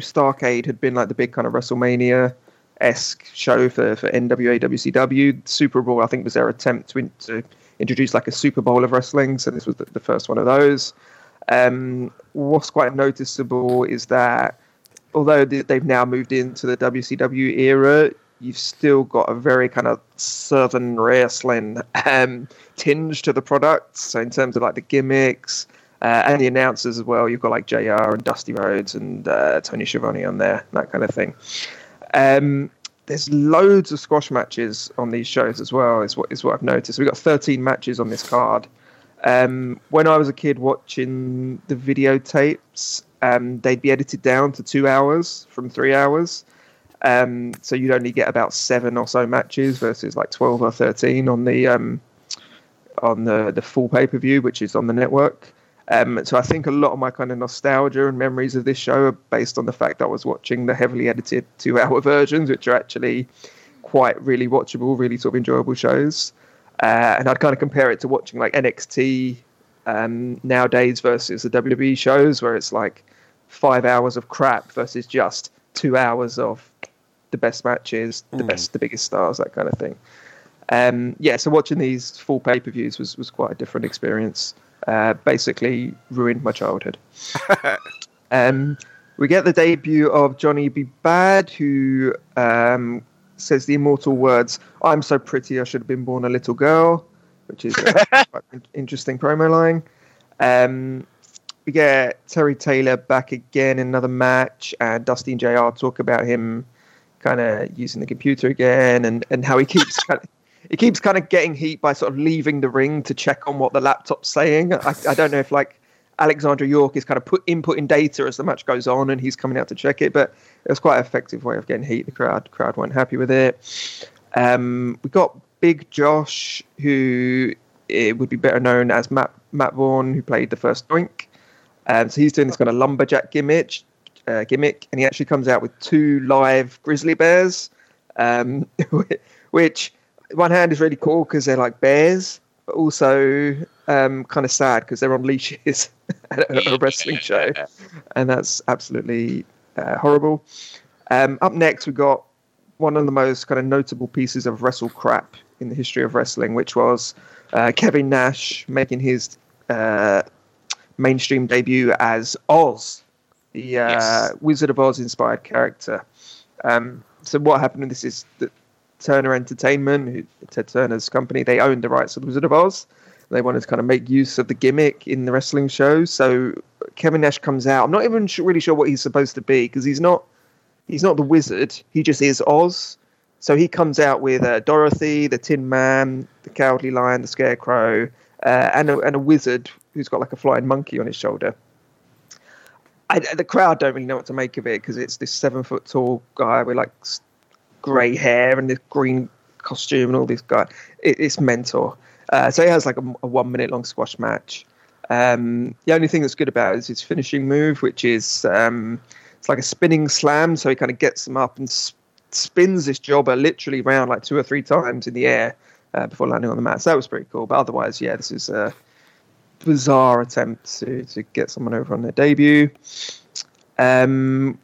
Starcade had been like the big kind of WrestleMania esque show for, for NWA WCW, Super Brawl, I think, was their attempt to, to introduce like a Super Bowl of wrestling. So this was the, the first one of those. Um, what's quite noticeable is that although they've now moved into the WCW era, you've still got a very kind of southern wrestling um, tinge to the product. So in terms of like the gimmicks uh, and the announcers as well, you've got like JR and Dusty Rhodes and uh, Tony Schiavone on there, that kind of thing. Um, there's loads of squash matches on these shows as well. Is what is what I've noticed. We've got 13 matches on this card. Um, when I was a kid watching the videotapes, um, they'd be edited down to two hours from three hours. Um, so you'd only get about seven or so matches versus like 12 or 13 on the um, on the, the full pay per view, which is on the network. Um, so I think a lot of my kind of nostalgia and memories of this show are based on the fact that I was watching the heavily edited two hour versions, which are actually quite really watchable, really sort of enjoyable shows. Uh, and I'd kind of compare it to watching like NXT um, nowadays versus the WWE shows, where it's like five hours of crap versus just two hours of the best matches, the mm. best, the biggest stars, that kind of thing. Um, yeah, so watching these full pay per views was, was quite a different experience. Uh, basically, ruined my childhood. um, we get the debut of Johnny B. Bad, who um, says the immortal words, I'm so pretty, I should have been born a little girl, which is a quite interesting promo line. Um, we get Terry Taylor back again in another match, and Dusty and JR talk about him kind of using the computer again, and, and how he keeps he keeps kind of getting heat by sort of leaving the ring to check on what the laptop's saying. I, I don't know if like Alexandra York is kind of put inputting data as the match goes on, and he's coming out to check it, but it was quite an effective way of getting heat. The crowd crowd weren't happy with it. Um, we got Big Josh, who it would be better known as Matt Matt Borne, who played the first Doink. Um, so he's doing this kind of lumberjack gimmick, uh, gimmick, and he actually comes out with two live grizzly bears, um, which one hand is really cool because they're like bears, but also um, kind of sad because they're on leashes at a wrestling show, and that's absolutely uh, horrible. Um, up next, we got one of the most kind of notable pieces of wrestle crap in the history of wrestling, which was uh, Kevin Nash making his uh, mainstream debut as Oz, the uh, yes. Wizard of Oz inspired character. Um, so what happened in this is that Turner Entertainment, who, Ted Turner's company, they owned the rights to the Wizard of Oz. They wanted to kind of make use of the gimmick in the wrestling show. So Kevin Nash comes out. I'm not even really sure what he's supposed to be because he's not he's not the wizard. He just is Oz. So he comes out with uh, Dorothy, the Tin Man, the Cowardly Lion, the Scarecrow, uh, and a, and a wizard who's got like a flying monkey on his shoulder. I, the crowd don't really know what to make of it because it's this seven foot tall guy with like grey hair and this green costume and all this guy. It, it's mentor. Uh, so he has like a, a, one minute long squash match. Um, the only thing that's good about it is his finishing move, which is um, it's like a spinning slam. So he kind of gets them up and sp- spins this jobber literally around like two or three times in the air uh, before landing on the mat. So that was pretty cool. But otherwise, yeah, this is a bizarre attempt to, to get someone over on their debut. Um,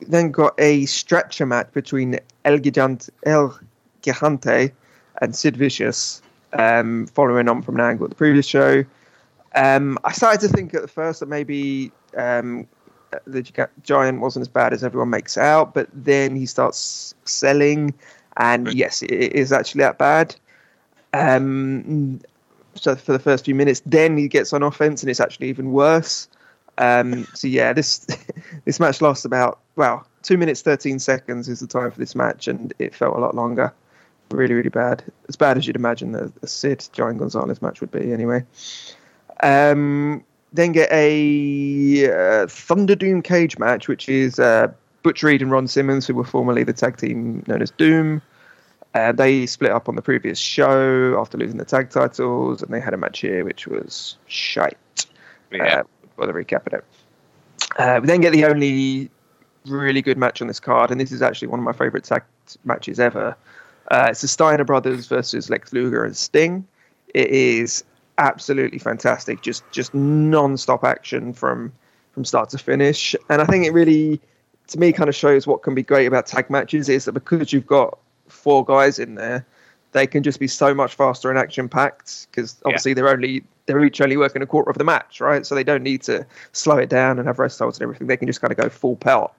then got a stretcher match between El Gigante, El Gigante and Sid Vicious, um, following on from an angle at the previous show. Um, I started to think at the first that maybe um, the Giant wasn't as bad as everyone makes out, but then he starts selling, and Right. yes, it, it is actually that bad. Um, so for the first few minutes, then he gets on offense, and it's actually even worse. Um, so yeah, this this match lasts about well two minutes thirteen seconds is the time for this match, and it felt a lot longer. Really, really bad. As bad as you'd imagine the, the Sid Giant Gonzalez match would be, anyway. Um, then get a uh, Thunderdoom cage match, which is uh, Butch Reed and Ron Simmons, who were formerly the tag team known as Doom. Uh, they split up on the previous show after losing the tag titles, and they had a match here which was shite. Yeah. Uh, for the recap of it. Uh, we then get the only really good match on this card, and this is actually one of my favorite tag matches ever. Uh, it's the Steiner brothers versus Lex Luger and Sting. It is absolutely fantastic, just just non-stop action from from start to finish, and I think it really, to me, kind of shows what can be great about tag matches is that because you've got four guys in there, they can just be so much faster and action packed because obviously they're only they're each only working a quarter of the match, right? So they don't need to slow it down and have rest holds and everything. They can just kind of go full pelt.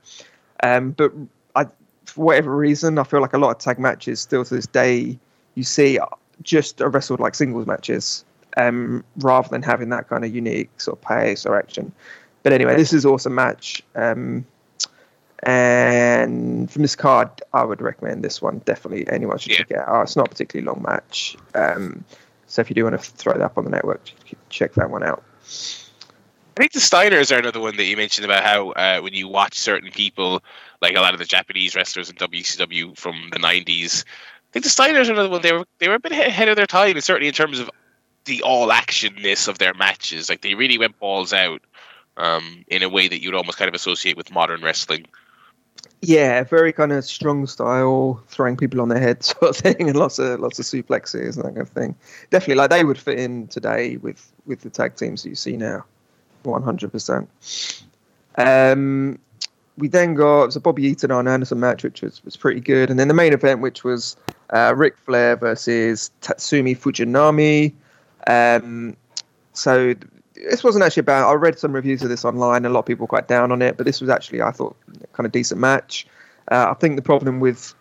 Um, but I, for whatever reason, I feel like a lot of tag matches still to this day you see just are wrestled like singles matches, um, rather than having that kind of unique sort of pace or action. But anyway, this is an awesome match. Um, and from this card, I would recommend this one. Definitely, anyone should Yeah. check it out. It's not a particularly long match, um, so if you do want to throw that up on the network, check that one out. I think the Steiners are another one that you mentioned about how uh, when you watch certain people, like a lot of the Japanese wrestlers in WCW from the '90s, I think the Steiners are another one. They were they were a bit ahead of their time, certainly in terms of the all actionness of their matches. Like they really went balls out um, in a way that you'd almost kind of associate with modern wrestling. Yeah, very kind of strong style, throwing people on their head sort of thing, and lots of lots of suplexes and that kind of thing. Definitely, like they would fit in today with with the tag teams that you see now, one hundred percent. Um, we then got a Bobby Eaton Arn Anderson match, which was was pretty good, and then the main event, which was uh, Ric Flair versus Tatsumi Fujinami. Um, so this wasn't actually about. I read some reviews of this online. A lot of people were quite down on it, but this was actually, I thought, kind of decent match. Uh, I think the problem with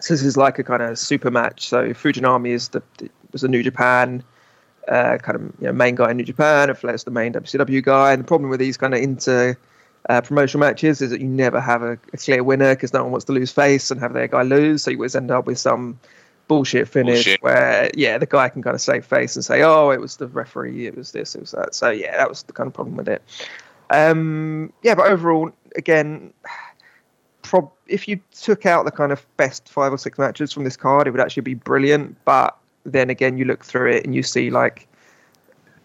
so this is like a kind of super match. So Fujinami is the was the New Japan uh, kind of you know, main guy in New Japan, and Flair's the main WCW guy. And the problem with these kind of inter uh, promotional matches is that you never have a, a clear winner because no one wants to lose face and have their guy lose. So you always end up with some bullshit finish Bullshit. where yeah the guy can kind of save face and say oh it was the referee it was this it was that. So yeah that was the kind of problem with it. Um yeah but overall again prob- if you took out the kind of best five or six matches from this card it would actually be brilliant but then again you look through it and you see like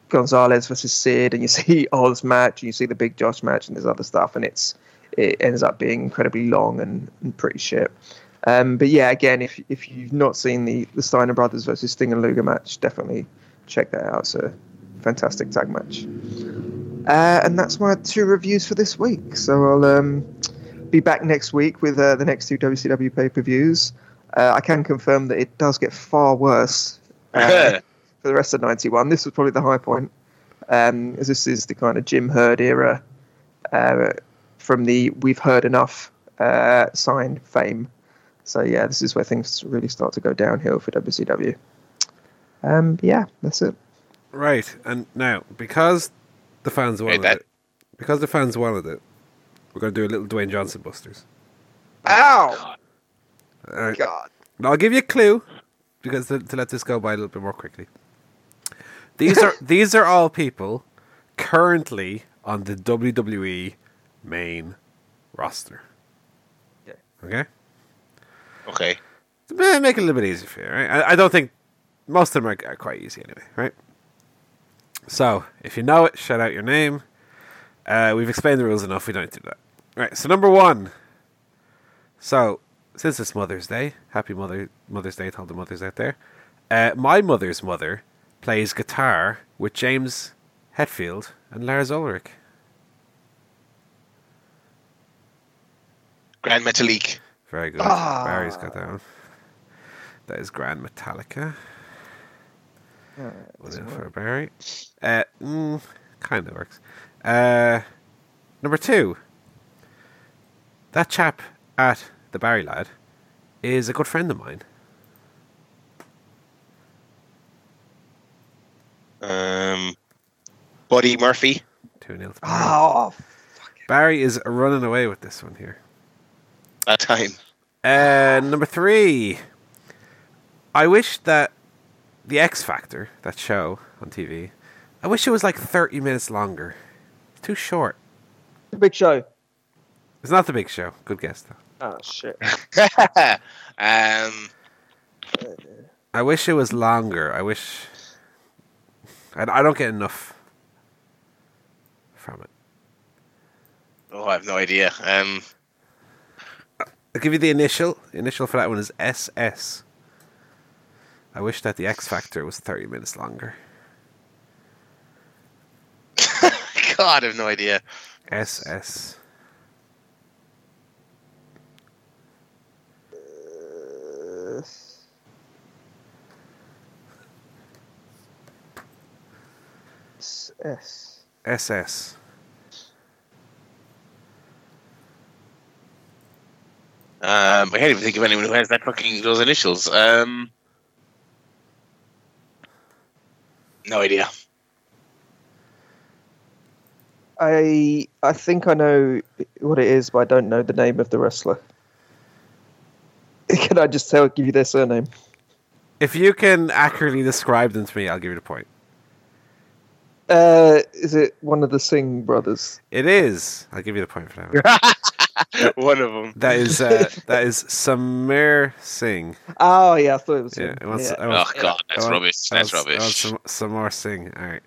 Gonzalez versus Sid and you see Oz match and you see the Big Josh match and there's other stuff and it's it ends up being incredibly long and, and pretty shit um, but yeah, again, if if you've not seen the the Steiner brothers versus Sting and Luger match, definitely check that out. It's a fantastic tag match. Uh, and that's my two reviews for this week. So I'll um, be back next week with uh, the next two WCW pay per views. Uh, I can confirm that it does get far worse uh, for the rest of '91. This was probably the high point, um, as this is the kind of Jim Herd era uh, from the "We've heard enough" uh, sign fame. So yeah, this is where things really start to go downhill for WCW. Um, yeah, that's it. Right, and now because the fans wanted that- it, because the fans wanted it, we're going to do a little Dwayne Johnson busters. Ow! Uh, God. Now, I'll give you a clue because to, to let this go by a little bit more quickly. These are these are all people currently on the WWE main roster. Yeah. Okay, Okay. Make it a little bit easier for you. Right? I, I don't think most of them are, are quite easy anyway. Right. So if you know it, shout out your name. Uh, we've explained the rules enough. We don't need to do that. Right. So number one. So since it's Mother's Day, happy Mother Mother's Day to all the mothers out there. Uh, my mother's mother plays guitar with James Hetfield and Lars Ulrich. Grand Metalik. Very good. Ah. Barry's got that one. That is Grand Metallica. Uh, Was doesn't it for. Barry? Uh, mm, kind of works. Uh, number two. That chap at the Barry Lad is a good friend of mine. Um, Buddy Murphy. 2 0 to Oh, Barry is running away with this one here. That time. Uh, number three. I wish that the X Factor, that show on TV, I wish it was like 30 minutes longer. It's too short. the big show. It's not the big show. Good guess, though. Oh shit. um, I wish it was longer. I wish. I, I don't get enough from it. oh, I have no idea. Um, I'll give you the initial. The initial for that one is SS. I wish that the X Factor was 30 minutes longer. God, I have no idea. SS. Uh, S. S. SS. Um, I can't even think of anyone who has that fucking those initials. Um, no idea. I I think I know what it is, but I don't know the name of the wrestler. Can I just tell give you their surname? If you can accurately describe them to me, I'll give you the point. Uh, is it one of the Singh brothers? It is. I'll give you the point for that. One. One of them. That is uh, that is Samir Singh. Oh yeah, I thought it was. Yeah, him. I want, yeah. I Oh God, that's I want- rubbish. That's want- I want rubbish. some, some more Singh. All right.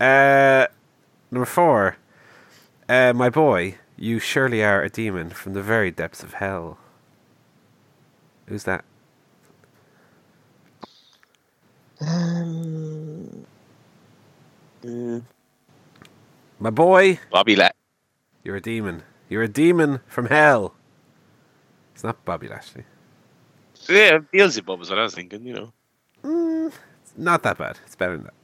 Uh, number four. Uh, my boy, you surely are a demon from the very depths of hell. Who's that? Um, mm, My boy, Bobby La- you're a demon. You're a demon from hell. It's not Bobby Lashley. Yeah, Beelzebub is what I was thinking. You know. Mm, not that bad. It's better than that.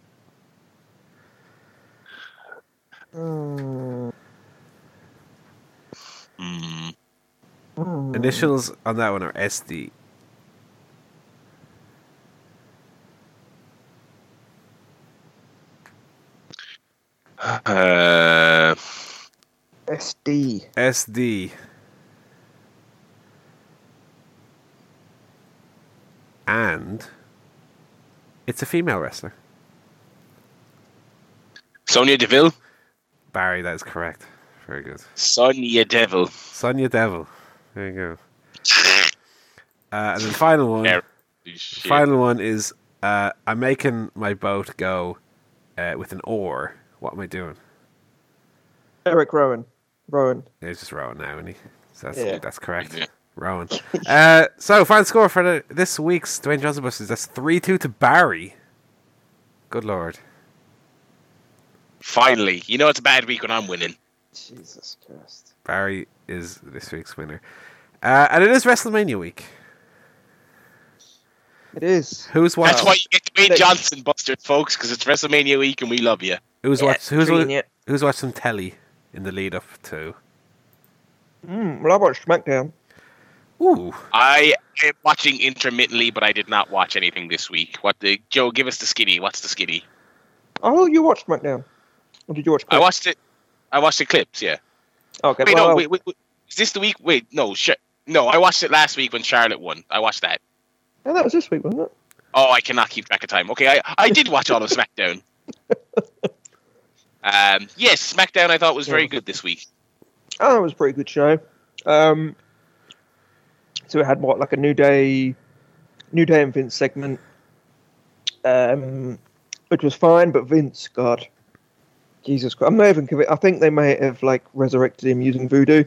mm, mm. Initials on that one are SD. Uh, SD. SD. And it's a female wrestler. Sonya Deville. Barry, that is correct. Very good. Sonya Deville. Sonia Devil. There you go. Uh, and then the final one. Yeah. Final one is uh, I'm making my boat go uh, with an oar. What am I doing? Eric Rowan. Rowan. He's just Rowan now, isn't he? So that's, Yeah. that's correct. Yeah. Rowan. uh, so, final score for the, this week's Dwayne Johnson Busters. That's 3 2 to Barry. Good lord. Finally, you know it's a bad week when I'm winning. Jesus Christ. Barry is this week's winner. Uh, and it is WrestleMania week. It is. Who's watching? That's why you get Dwayne They- Johnson busters, folks, because it's WrestleMania week and we love you. Who's Yeah, watch, Who's treating. Who's watching telly in the lead up to? Mm, well, I watched SmackDown. Ooh, I am watching intermittently, but I did not watch anything this week. What the Joe? Give us the skinny. What's the skinny? Oh, you watched SmackDown. Or did you watch? I watched it. I watched the clips. Yeah. Okay, Wait, well, no. Wait, wait, wait. Is this the week? Wait, no. Sh- no, I watched it last week when Charlotte won. I watched that. oh, that was this week, wasn't it? Oh, I cannot keep track of time. Okay, I, I did watch all of SmackDown. Um, yes, SmackDown I thought was very good this week. Oh, it was a pretty good show. Um, so it had what, like a New Day, New Day and Vince segment, um, which was fine. But Vince, God, Jesus Christ, I'm not even convinced. I think they may have like resurrected him using voodoo.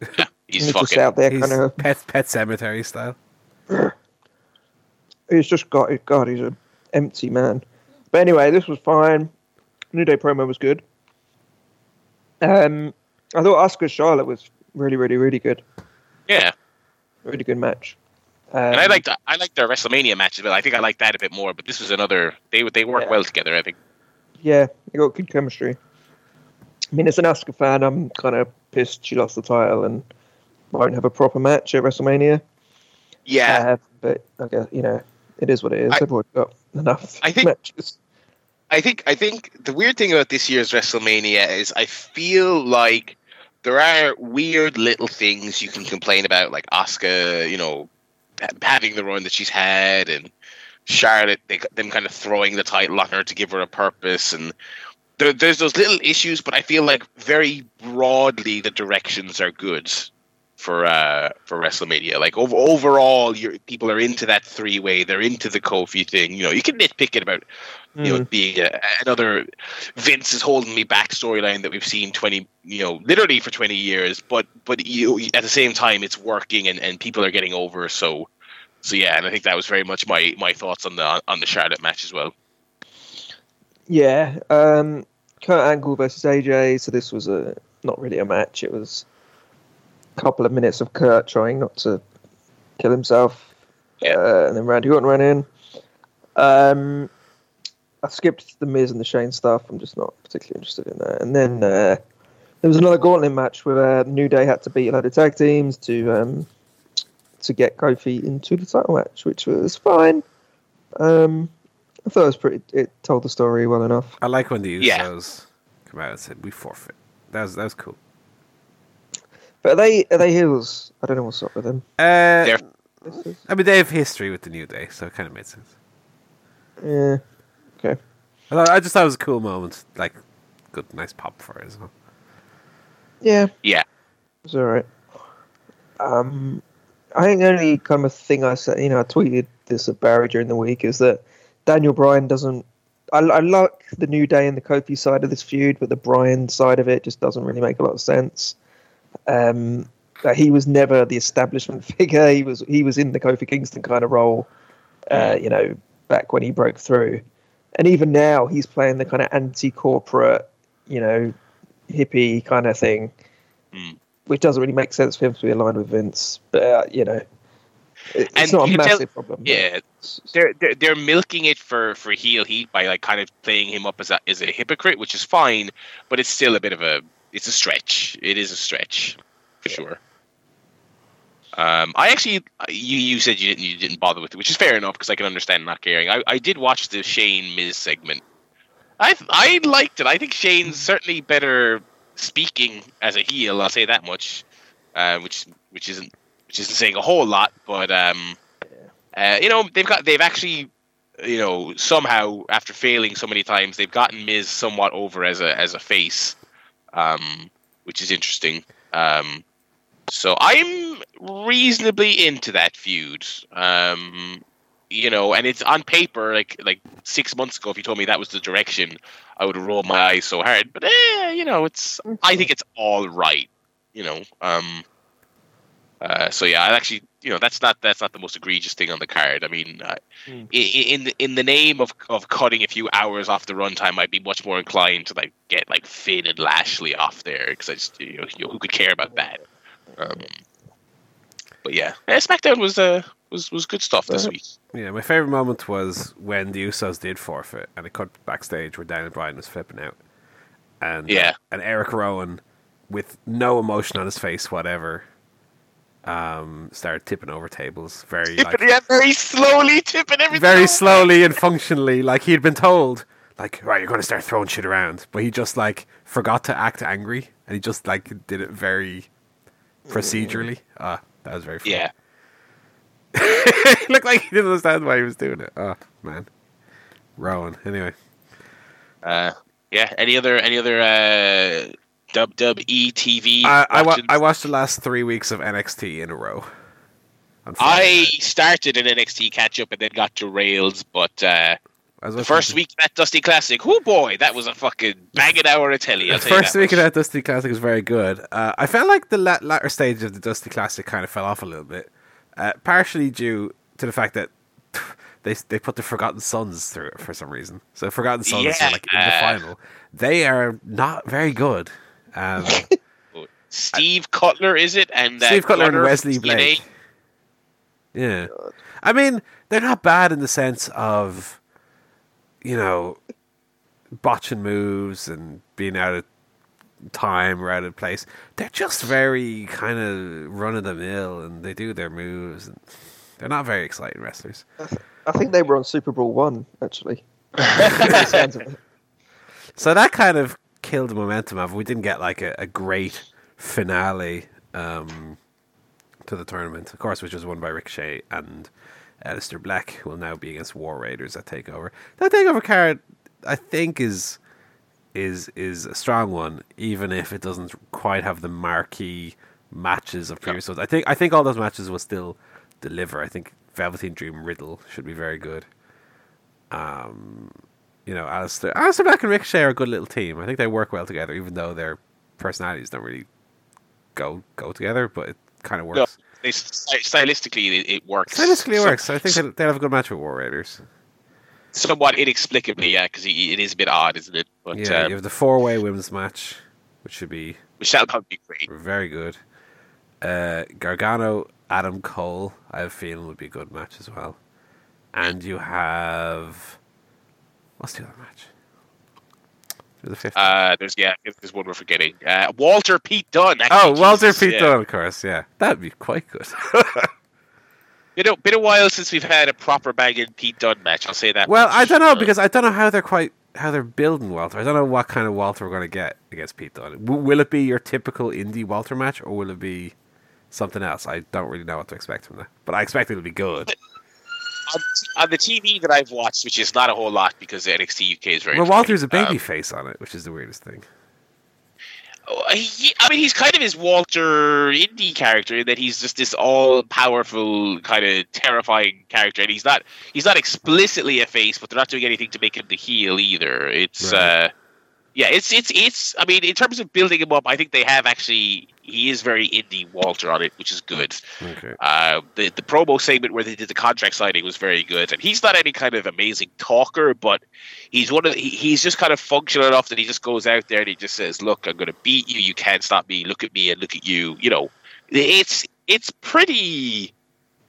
He's He's just out there, he's kind of. pet pet cemetery style. He's just got. God, he's an empty man. But anyway, this was fine. New Day promo was good. Um, I thought Asuka Charlotte was really, really, really good. Yeah. Really good match. and I Um, liked I liked their WrestleMania matches, but I think I liked that a bit more. But this was another they they work Yeah. well together. I think. Yeah, they got good chemistry. I mean, as an Asuka fan, I'm kind of pissed she lost the title and won't have a proper match at WrestleMania. Yeah, Uh, but I guess you know it is what it is. I- already got enough I think- matches. I think I think the weird thing about this year's WrestleMania is I feel like there are weird little things you can complain about, like Asuka, you know, having the run that she's had, and Charlotte, they, them kind of throwing the title on her to give her a purpose, and there, there's those little issues, but I feel like very broadly the directions are good for uh for WrestleMania. Like over, overall, people are into that three way. They're into the Kofi thing. You know, you can nitpick it about you know, Mm. being a, another Vince is holding me back storyline that we've seen twenty, you know, literally for twenty years. But but you at the same time, it's working and, and people are getting over. So so yeah, and I think that was very much my my thoughts on the on the Charlotte match as well. Yeah, um, Kurt Angle versus AJ. So this was a not really a match. It was a couple of minutes of Kurt trying not to kill himself, Yeah. uh, and then Randy Orton ran in. Um, I skipped the Miz and the Shane stuff. I'm just not particularly interested in that. And then uh, there was another gauntlet match where uh, New Day had to beat a load of tag teams to um, to get Kofi into the title match, which was fine. Um, I thought it was pretty. It told the story well enough. I like when the Yeah. Usos come out and said we forfeit. That was that was cool. But are they are they heels? I don't know what's up with them. Uh, They're- I mean, they have history with the New Day, so it kind of made sense. Yeah. Okay. I, thought, I just thought it was a cool moment, like good, nice pop for it as well. Yeah. Yeah. It's all right. Um, I think the only kind of thing I said, you know, I tweeted this at Barry during the week is that Daniel Bryan doesn't. I, I like the New Day and the Kofi side of this feud, but the Bryan side of it just doesn't really make a lot of sense. Um, that he was never the establishment figure. He was he was in the Kofi Kingston kind of role, uh, you know, back when he broke through, and even now he's playing the kind of anti-corporate, you know, hippie kind of thing, Mm. which doesn't really make sense for him to be aligned with Vince. But uh, you know, it- it's And not a massive tell- problem. Yeah, they're, they're they're milking it for for heel heat by like kind of playing him up as a as a hypocrite, which is fine, but it's still a bit of a it's a stretch. It is a stretch for sure. Um, I actually you you said you didn't you didn't bother with it, which is fair enough because I can understand not caring. I, I did watch the Shane Miz segment. I I liked it. I think Shane's certainly better speaking as a heel. I'll say that much, uh, which which isn't which isn't saying a whole lot, but um, uh, you know they've got they've actually you know somehow after failing so many times they've gotten Miz somewhat over as a as a face, um, which is interesting. Um, so I'm reasonably into that feud. Um, you know, and it's on paper like like six months ago. If you told me that was the direction, I would roll my eyes so hard. But eh, you know, it's I think it's all right. You know, um, uh, so yeah, I actually, you know, that's not that's not the most egregious thing on the card. I mean, uh, Mm. in the, in the name of of cutting a few hours off the runtime, I'd be much more inclined to like get like Finn and Lashley off there because I just you know, you know who could care about that. Um, but yeah, SmackDown was uh was was good stuff this Uh-huh. week. Yeah, my favorite moment was when the Usos did forfeit, and it cut backstage where Daniel Bryan was flipping out, and Yeah. and Eric Rowan, with no emotion on his face, whatever, um, started tipping over tables very like yeah, very slowly tipping everything. very slowly and functionally, like he'd been told, like, right, you're going to start throwing shit around, but he just like forgot to act angry, and he just like did it very procedurally. Ah, that was very funny. Yeah, looked like he didn't understand why he was doing it. Oh man, Rowan. Anyway, uh, yeah. Any other any other uh, dub dub e TV? I, I, wa- I watched the last three weeks of NXT in a row. I started an NXT catch up and then got derailed, but uh, the first week of that Dusty Classic, oh boy, that was a fucking banging hour of telly. I'll The tell you first week of that Dusty Classic was very good. Uh, I felt like the la- latter stage of the Dusty Classic kind of fell off a little bit, uh, partially due to the fact that they they put the Forgotten Sons through it for some reason. So Forgotten Sons are like in the Yeah. final. They are not very good. Um, Steve Cutler, is it? And uh, Steve Cutler and Gunner Wesley. Blake. Yeah. I mean, they're not bad in the sense of, you know, botching moves and being out of time or out of place. They're just very kind of run of the mill and they do their moves. And they're not very exciting wrestlers. I think they were on Super Brawl One actually. By the sounds of it. So that kind of killed the momentum of. We didn't get like a, a great finale um, to the tournament, of course, which was won by Ricochet and Aleister Black, will now be against War Raiders at Takeover. That Takeover card, I think, is is is a strong one, even if it doesn't quite have the marquee matches of previous ones. I think I think all those matches will still deliver. I think Velveteen Dream Riddle should be very good. Um, you know, Aleister, Aleister Black and Ricochet are a good little team. I think they work well together, even though their personalities don't really go go together. But it kind of works. They, stylistically, it, it works. Stylistically, it So- works. I think they'll, they'll have a good match with War Raiders. somewhat inexplicably, yeah, because it is a bit odd, isn't it? But yeah, um, you have the four way women's match, which should be which that'll probably be great. very good. Uh, Gargano, Adam Cole, I have a feeling would be a good match as well. And you have what's the other match? The fifth. Uh, there's yeah, there's one we're forgetting. Uh, Walter Pete Dunne. oh, Walter Jesus, Pete yeah. Dunne, of course. Yeah, that'd be quite good. You know, been a while since we've had a proper banging Pete Dunne match. I'll say that. well, much. I don't know Uh, because I don't know how they're quite how they're building Walter. I don't know what kind of Walter we're going to get against Pete Dunne. W- will it be your typical indie Walter match, or will it be something else? I don't really know what to expect from that, but I expect it'll be good. on, on the TV that I've watched, which is not a whole lot because NXT UK is very. Well, Walter's a baby Um, face on it, which is the weirdest thing. Oh, he, I mean, he's kind of his Walter indie character in that he's just this all-powerful, kind of terrifying character, and he's not he's not explicitly a face, but they're not doing anything to make him the heel either. It's Right. uh, yeah, it's it's it's. I mean, in terms of building him up, I think they have actually he is very indie Walter on it, which is good. Okay. Uh, the the promo segment where they did the contract signing was very good, and he's not any kind of amazing talker, but he's one of the, he, he's just kind of functional enough that he just goes out there and he just says, "Look, I'm going to beat you. You can't stop me. Look at me and look at you." You know, it's it's pretty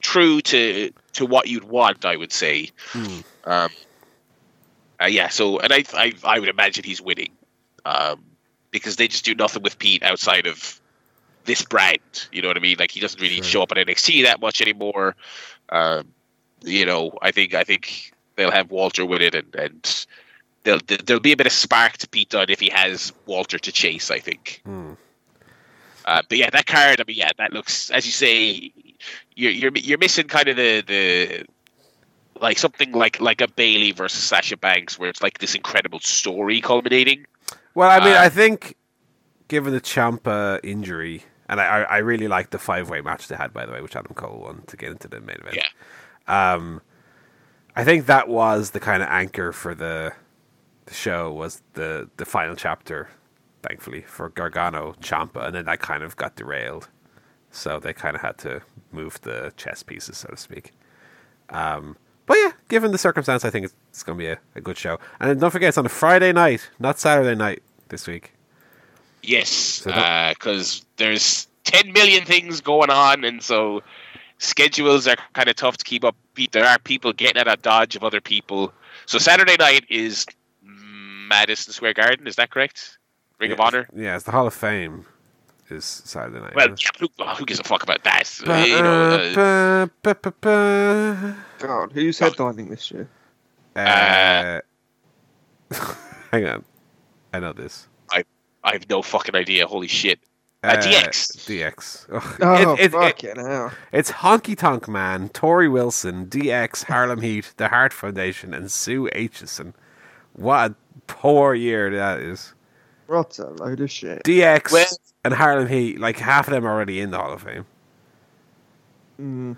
true to to what you'd want, I would say. Hmm. Um, uh, yeah. So, and I, I I would imagine he's winning, um, because they just do nothing with Pete outside of this brand. You know what I mean? Like he doesn't really Sure. show up at NXT that much anymore. Um, you know, I think I think they'll have Walter with it, and and there'll there'll be a bit of spark to Pete Dunne if he has Walter to chase. I think. Hmm. Uh, but yeah, that card. I mean, yeah, that looks as you say. You're you're you're missing kind of the the like something like like a Bayley versus Sasha Banks, where it's like this incredible story culminating. Well, I mean, Uh, I think given the Ciampa injury, and I, I really liked the five way match they had, by the way, which Adam Cole won to get into the main event. Yeah. Um, I think that was the kind of anchor for the the show was the the final chapter, thankfully for Gargano Ciampa, and then that kind of got derailed. So they kind of had to move the chess pieces, so to speak. Um, but yeah, given the circumstance, I think it's, it's going to be a, a good show. And don't forget, it's on a Friday night, not Saturday night this week. Yes, So that- because there's 10 million things going on, and so schedules are kind of tough to keep up. Pe- There are people getting out of dodge of other people. So Saturday night is Madison Square Garden. Is that correct? Ring of Honor. Yeah, it's the Hall of Fame is Saturday night. Well, yeah, who, who gives a fuck about that? it? you know, uh, Ba- ba- God, who's headlining this year? Uh, hang on. I know this. I I have no fucking idea. Holy shit! Uh, Uh, DX. DX. Ugh. Oh, It- it- it- hell. it's Honky Tonk Man, Torrie Wilson, DX, Harlem Heat, The Heart Foundation, and Sue Aitchison. What a poor year that is. What a load of shit. DX Well- and Harlem Heat, like half of them are already in the Hall of Fame. Mm.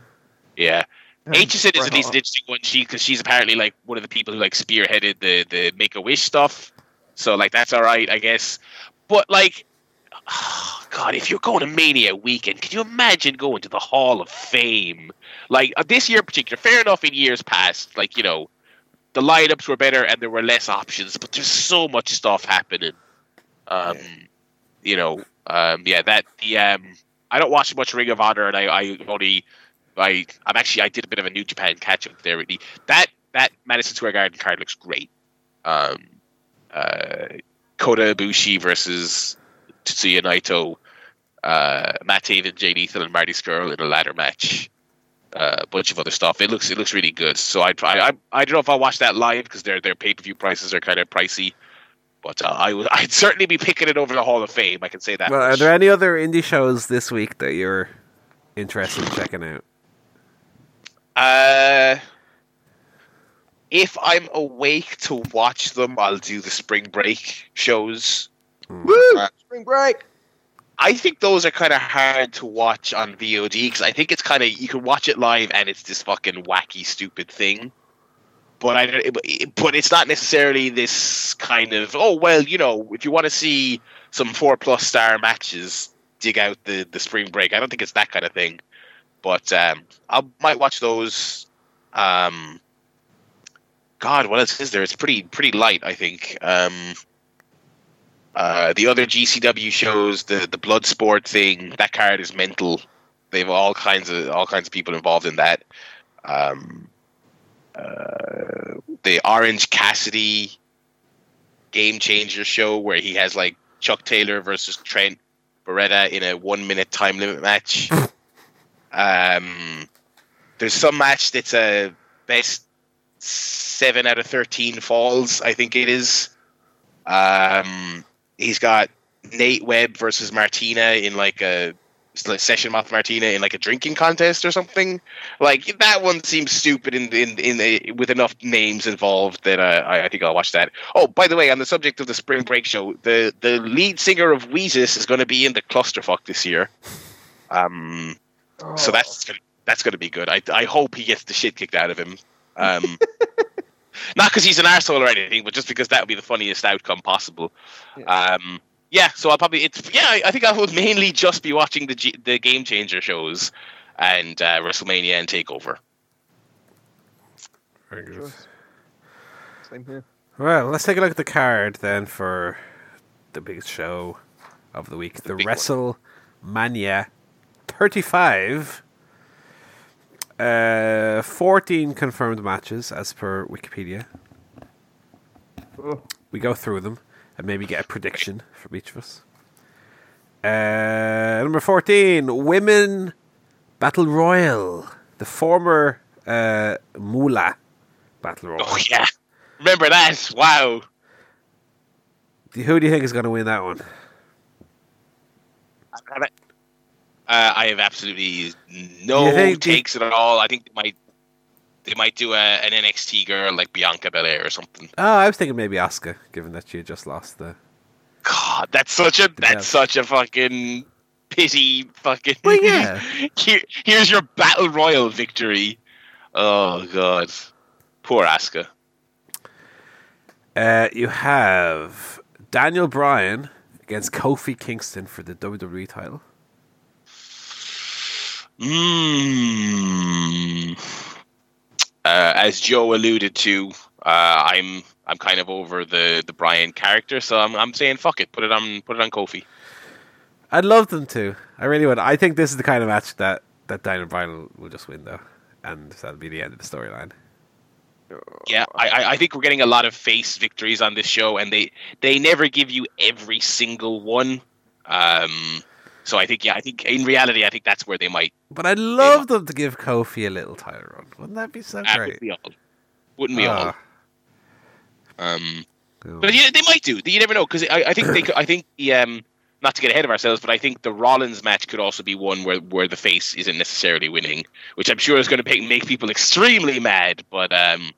Yeah, Aitchison is Bret at least an interesting one. She because she's apparently like one of the people who like spearheaded the the Make a Wish stuff. So like that's all right, I guess. But like, God, if you're going to Mania weekend, can you imagine going to the Hall of Fame? Like uh, this year in particular, fair enough. In years past, like you know, the lineups were better and there were less options. But there's so much stuff happening. Um, Yeah. you know, um, yeah, that the um, I don't watch much Ring of Honor, and I, I only I I'm actually I did a bit of a New Japan catch up there. Really, that that Madison Square Garden card looks great. Um, uh, Kota Ibushi versus Tetsuya Naito, uh, Matt Taven, Jay Lethal, and Marty Scurll in a ladder match. Uh, a bunch of other stuff. It looks it looks really good. So I I I, I don't know if I'll watch that live because their their pay per view prices are kind of pricey. But uh, I would I'd certainly be picking it over the Hall of Fame. I can say that. Well, are there any other indie shows this week that you're interested in checking out? Uh, if I'm awake to watch them, I'll do the spring break shows. Woo! Uh, Spring break. I think those are kind of hard to watch on VOD because I think it's kind of you can watch it live and it's this fucking wacky, stupid thing. But I, don't- but it's not necessarily this kind of oh well, you know, if you want to see some four plus star matches, dig out the the spring break. I don't think it's that kind of thing. But um, I might watch those. Um, God, what else is there? It's pretty pretty light, I think. Um, uh, the other GCW shows, the the blood sport thing, that card is mental. They have all kinds of all kinds of people involved in that. Um, uh, the Orange Cassidy game changer show where he has like Chuck Taylor versus Trent Beretta in a one minute time limit match. um, there's some match that's a best seven out of thirteen falls. I think it is. Um, he's got Nate Webb versus Martina in like a like session with Martina in like a drinking contest or something. Like that one seems stupid in in in a, with enough names involved that uh, I, I think I'll watch that. Oh, by the way, on the subject of the spring break show, the the lead singer of Weezus is going to be in the clusterfuck this year. Um, so Oh. that's gonna, that's going to be good. I I hope he gets the shit kicked out of him. Um, not because he's an arsehole or anything, but just because that would be the funniest outcome possible. Um, yeah, so I'll probably it's yeah. I- I think I will mainly just be watching the G, the game changer shows and uh, WrestleMania and Takeover. Very good. Same here. Well, let's take a look at the card then for the biggest show of the week, the, big one. WrestleMania 35. Uh, 14 confirmed matches as per Wikipedia. Oh, We go through them and maybe get a prediction from each of us. Uh, number 14, Women Battle Royal. The former uh, Moolah Battle Royal. Oh yeah, remember that? Wow. Who do you think is going to win that one? Uh, I have absolutely no think- takes at all. I think they might they might do a, an NXT girl like Bianca Belair or something. Oh, I was thinking maybe Asuka, given that she just lost the. God, that's such a that's such a fucking pity. Fucking. Well, yeah. Here, here's your battle royal victory. Oh God, poor Asuka. Uh, you have Daniel Bryan against Kofi Kingston for the WWE title. Mm. Uh, as Joe alluded to, uh, I'm I'm kind of over the the Bryan character, so I'm I'm saying fuck it, put it on put it on Kofi. I'd love them to. I really would. I think this is the kind of match that, that Daniel Bryan will, will just win, though. And that'll be the end of the storyline. Yeah, I I- I think we're getting a lot of face victories on this show, and they they never give you every single one. Um, so I think yeah, I think in reality, I think that's where they might. But I'd love them to give Kofi a little title run. Wouldn't that be so Uh, great? wouldn't we all? Wouldn't we all? Ah, Um, cool. But yeah, they might do. You never know because I, I think they. could- I think the um, not to get ahead of ourselves, but I think the Rollins match could also be one where where the face isn't necessarily winning, which I'm sure is going to make, make people extremely mad. But um,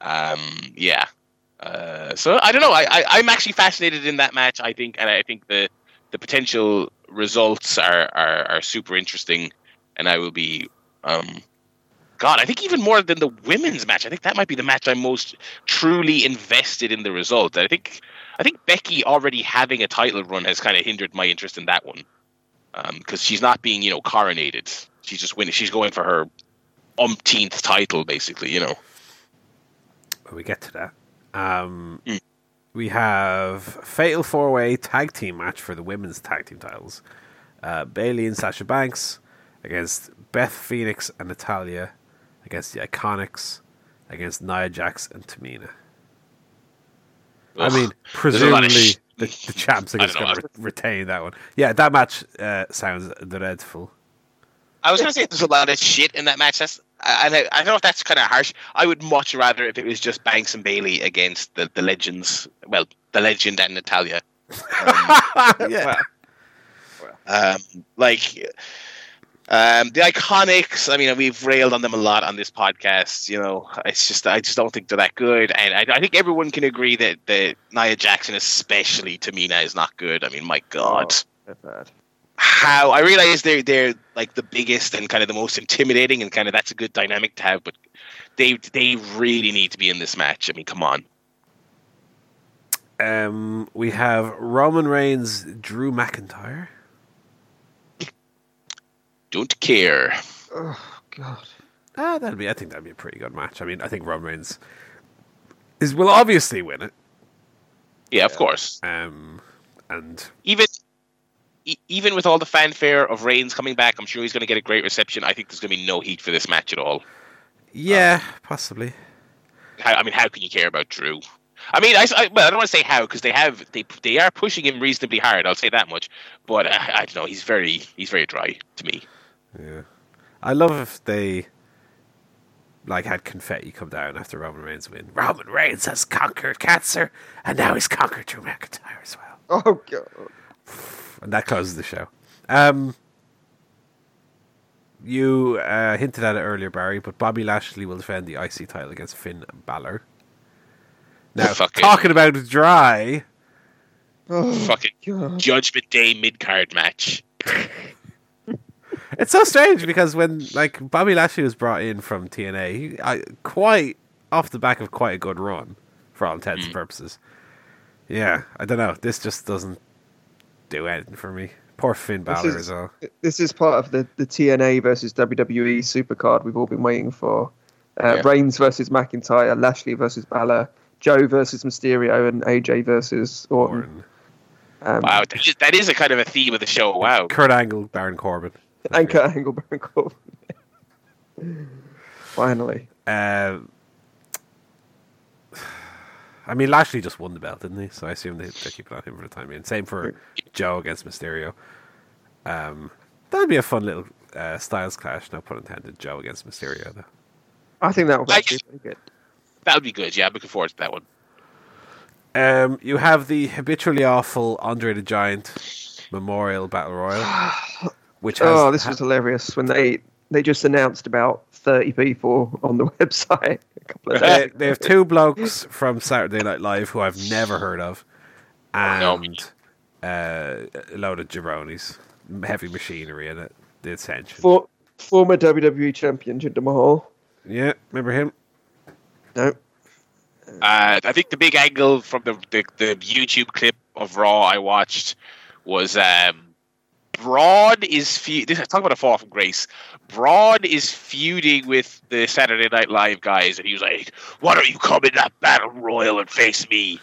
um, yeah. Uh, so I don't know. I, I I'm actually fascinated in that match. I think, and I think the the potential results are are, are super interesting, and I will be um. God, I think even more than the women's match. I think that might be the match I'm most truly invested in the result. I think I think Becky already having a title run has kind of hindered my interest in that one because she's not being you know coronated. She's just winning. She's going for her umpteenth title, basically. You know. when we get to that. Um, Mm. We have Fatal Four Way Tag Team match for the women's tag team titles. Uh, Bayley and Sasha Banks against Beth Phoenix and Natalya, against the Iconics, against Nia Jax and Tamina. I mean, There's a lot of presumably sh- the, the champs are I just don't know. going to re- retain that one. Yeah, that match uh, sounds dreadful. I was gonna say there's a lot of shit in that match. That's and I, I don't know if that's kind of harsh. I would much rather if it was just Banks and Bayley against the, the legends. Well, the legend and Natalya. yeah. Um, like um, the Iconics. I mean, we've railed on them a lot on this podcast. You know, it's just I just don't think they're that good, and I, I think everyone can agree that that Nia Jackson, especially Tamina, is not good. I mean, my God. Bad. How I realize they're they're like the biggest and kind of the most intimidating and kind of that's a good dynamic to have, but they they really need to be in this match. I mean, come on. Um, we have Roman Reigns, Drew McIntyre. Don't care. Oh God. Ah, that'd be. I think that'd be a pretty good match. I mean, I think Roman Reigns is will obviously win it. Yeah, of course. Um, and Even e- even with all the fanfare of Reigns coming back, I'm sure he's going to get a great reception. I think there's going to be no heat for this match at all. yeah, possibly. How, I mean, how can you care about Drew? I mean, I, I- well, I don't want to say how because they have they they are pushing him reasonably hard. I'll say that much. But uh, I don't know. He's very he's very dry to me. Yeah, I love if they like had confetti come down after Roman Reigns win. Roman Reigns has conquered cancer, and now he's conquered Drew McIntyre as well. Oh God. And that closes the show. Um, you uh, hinted at it earlier, Barry, but Bobby Lashley will defend the IC title against Finn Balor. Now, Fucking- talking about dry, Oh Fucking God. Judgment Day mid card match. it's so strange because when like Bobby Lashley was brought in from TNA, he, I, quite off the back of quite a good run for all intents and purposes. Yeah, I don't know. This just doesn't do anything for me. Poor Finn Balor is- as well. This is part of the, the TNA versus WWE supercard we've all been waiting for. Uh, Yeah. Reigns versus McIntyre, Lashley versus Balor, Joe versus Mysterio, and AJ versus Orton. Orton. Um, Wow, that is, that is a kind of a theme of the show. Wow. Kurt Angle, Baron Corbin. And Kurt Angle, Baron Corbin. Finally. Uh, I mean, Lashley just won the belt, didn't he? So I assume they, they keep it on him for the time being. Same for Joe against Mysterio. Um, that'd be a fun little uh, styles clash, no pun intended. Joe against Mysterio, though. I think that would be pretty good. That would be good. Yeah, I'm looking forward to that one. Um, you have the habitually awful Andre the Giant Memorial Battle Royal, which has Oh, this was hilarious when they they just announced about thirty people on the website. A couple of days they, they have two blokes from Saturday Night Live who I've never heard of, and uh, a load of jabronis, heavy machinery in it. The Ascension. For, former WWE champion Jinder Mahal. Yeah, remember him? No, Uh, I think the big angle from the, the, the YouTube clip of Raw I watched was um, Braun is fe- this talk about a fall from grace. Braun is feuding with the Saturday Night Live guys, and he was like, "Why don't you come in that battle royal and face me?"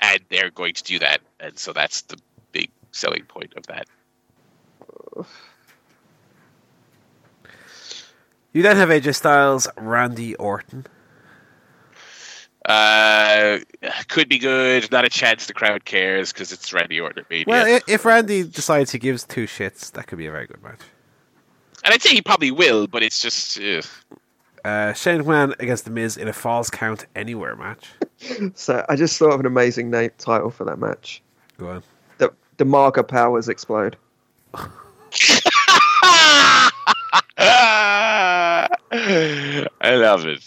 And they're going to do that, and so that's the big selling point of that. You then have AJ Styles, Randy Orton. Uh, could be good. Not a chance the crowd cares because it's Randy Orton at Mania. Well, if Randy decides he gives two shits, that could be a very good match. and I'd say he probably will, but it's just uh, Uh, Shane McMahon against The Miz in a Falls Count Anywhere match. so I just thought of an amazing name title for that match. Go on. The the Marga powers explode. I love it.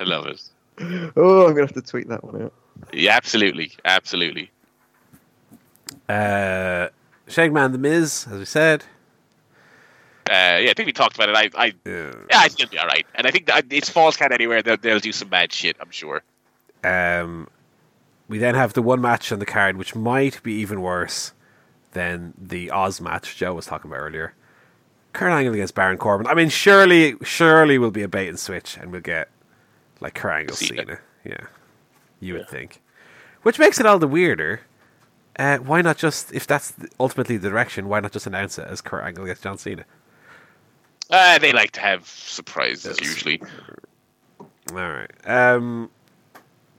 I love it. Oh, I'm gonna have to tweet that one out. Yeah, absolutely, absolutely. Uh, Shane McMahon, The Miz, as we said. Uh, yeah, I think we talked about it. I, I Uh, yeah, I think it'll be all right. And I think that it's falls count anywhere. They'll, they'll do some bad shit. I'm sure. Um, we then have the one match on the card, which might be even worse than the Oz match Joe was talking about earlier. Kurt Angle against Baron Corbin. I mean, surely, surely will be a bait and switch, and we'll get like Kurt Angle Cena. Cena. Yeah, you would think. Which makes it all the weirder. Uh, why not just, if that's ultimately the direction, why not just announce it as Kurt Angle against John Cena? Uh, they like to have surprises usually. All right. Um,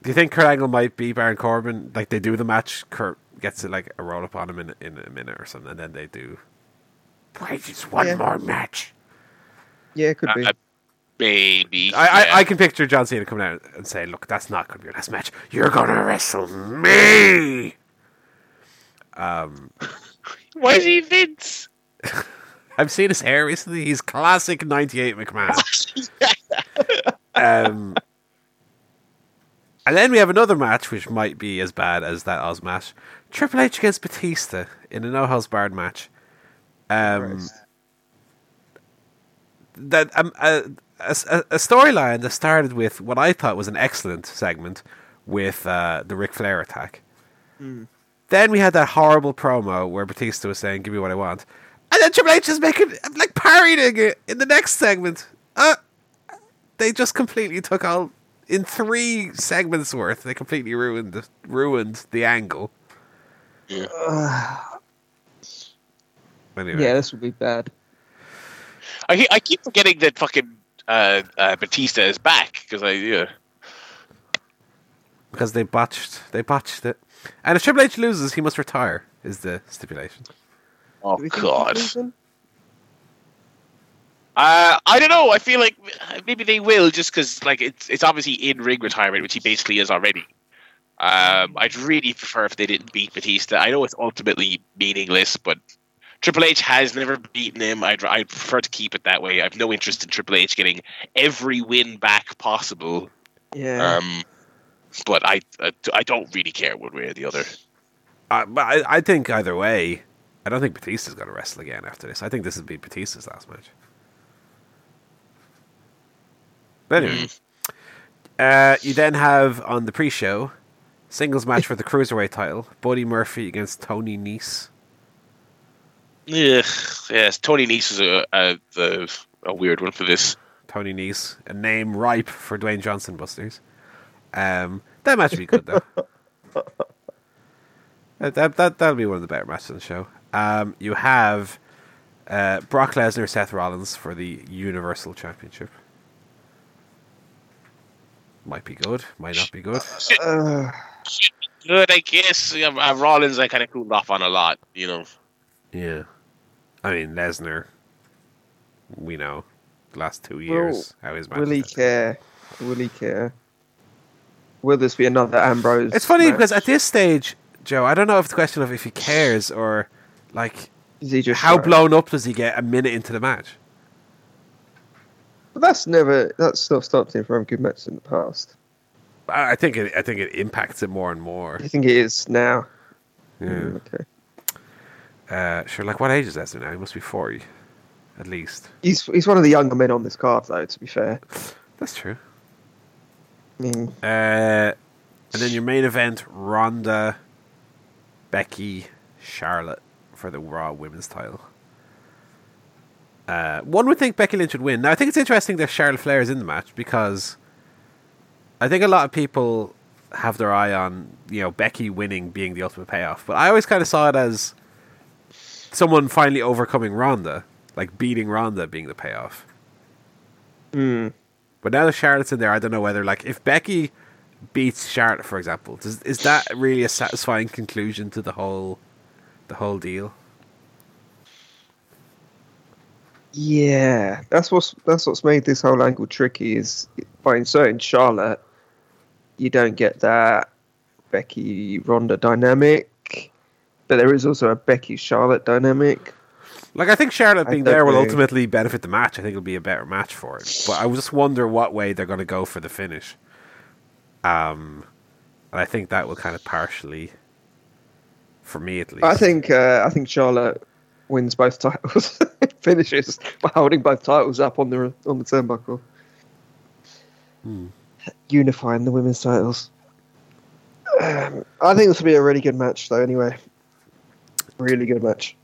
do you think Kurt Angle might be Baron Corbin? Like they do the match, Kurt gets it like a roll up on him in, in a minute or something, and then they do. Wait, just one Yeah. more match. Yeah, it could be. Maybe. I, I, yeah. I can picture John Cena coming out and saying, "Look, that's not going to be your last match. You're going to wrestle me." Um, Why is he Vince? I've seen his hair recently. He's classic '98 McMahon. um, and then we have another match, which might be as bad as that Oz match: Triple H against Batista in a no holds barred match. Um, that um, a, a, a storyline that started with what I thought was an excellent segment with uh, the Ric Flair attack. Then we had that horrible promo where Batista was saying, "Give me what I want," and then Triple H is making like parodying it in the next segment. Uh, they just completely took all in three segments worth. They completely ruined the, ruined the angle. Yeah. Anyway, yeah, this would be bad. I I keep forgetting that fucking uh, uh, Batista is back because I yeah. because they botched they botched it. And if Triple H loses, he must retire. Is the stipulation? Oh Do we think god. Uh, I don't know. I feel like maybe they will just because like it's it's obviously in ring retirement, which he basically is already. Um, I'd really prefer if they didn't beat Batista. I know it's ultimately meaningless, but Triple H has never beaten him. I'd I'd prefer to keep it that way. I've no interest in Triple H getting every win back possible. Yeah. Um, but I I, I don't really care one way or the other. Uh, but I, I think either way, I don't think Batista's going to wrestle again after this. I think this will be Batista's last match. But anyway, uh, you then have on the pre-show singles match for the cruiserweight title: Buddy Murphy against Tony Nese. Yeah, yes. Tony Nese is a, a a a weird one for this. Tony Nese, a name ripe for Dwayne Johnson busters. Um, that match would be good though. that, that that that'll be one of the better matches on the show. Um, you have uh, Brock Lesnar, Seth Rollins for the Universal Championship. Might be good, might not be good. Uh, Good, I guess. Uh, Rollins, I kind of cooled off on a lot. You know. Yeah, I mean Lesnar. We know, the last two years how his match. will he care? Will he care? Will this be another Ambrose? It's funny match? because at this stage, Joe, I don't know if it's a question of if he cares or like Is he just how trying- blown up does he get a minute into the match? But that's never that's not stopped him from good matches in the past. I I think it, I think it impacts it more and more. I think it is now. Yeah. Mm, okay. Uh, sure. Like what age is Lesnar now? He must be forty, at least. He's he's one of the younger men on this card, though. To be fair, That's true. Mean, Uh, and then your main event: Ronda, Becky, Charlotte for the Raw Women's Title. Uh, one would think Becky Lynch would win. Now I think it's interesting that Charlotte Flair is in the match because I think a lot of people have their eye on you know Becky winning being the ultimate payoff, but I always kind of saw it as someone finally overcoming Ronda, like beating Ronda being the payoff. mm, But now that Charlotte's in there, I don't know whether like if Becky beats Charlotte, for example, does, is that really a satisfying conclusion to the whole the whole deal? yeah, that's what's that's what's made this whole angle tricky. Is by inserting Charlotte, you don't get that Becky Ronda dynamic, but there is also a Becky Charlotte dynamic. Like I think Charlotte being there will ultimately benefit the match. I think it'll be a better match for it. But I just wonder what way they're going to go for the finish. Um, and I think that will kind of partially, for me at least. I think uh, I think Charlotte wins both titles, finishes by holding both titles up on the on the turnbuckle, Hmm. unifying the women's titles. Um, I think this will be a really good match, though. Anyway, really good match.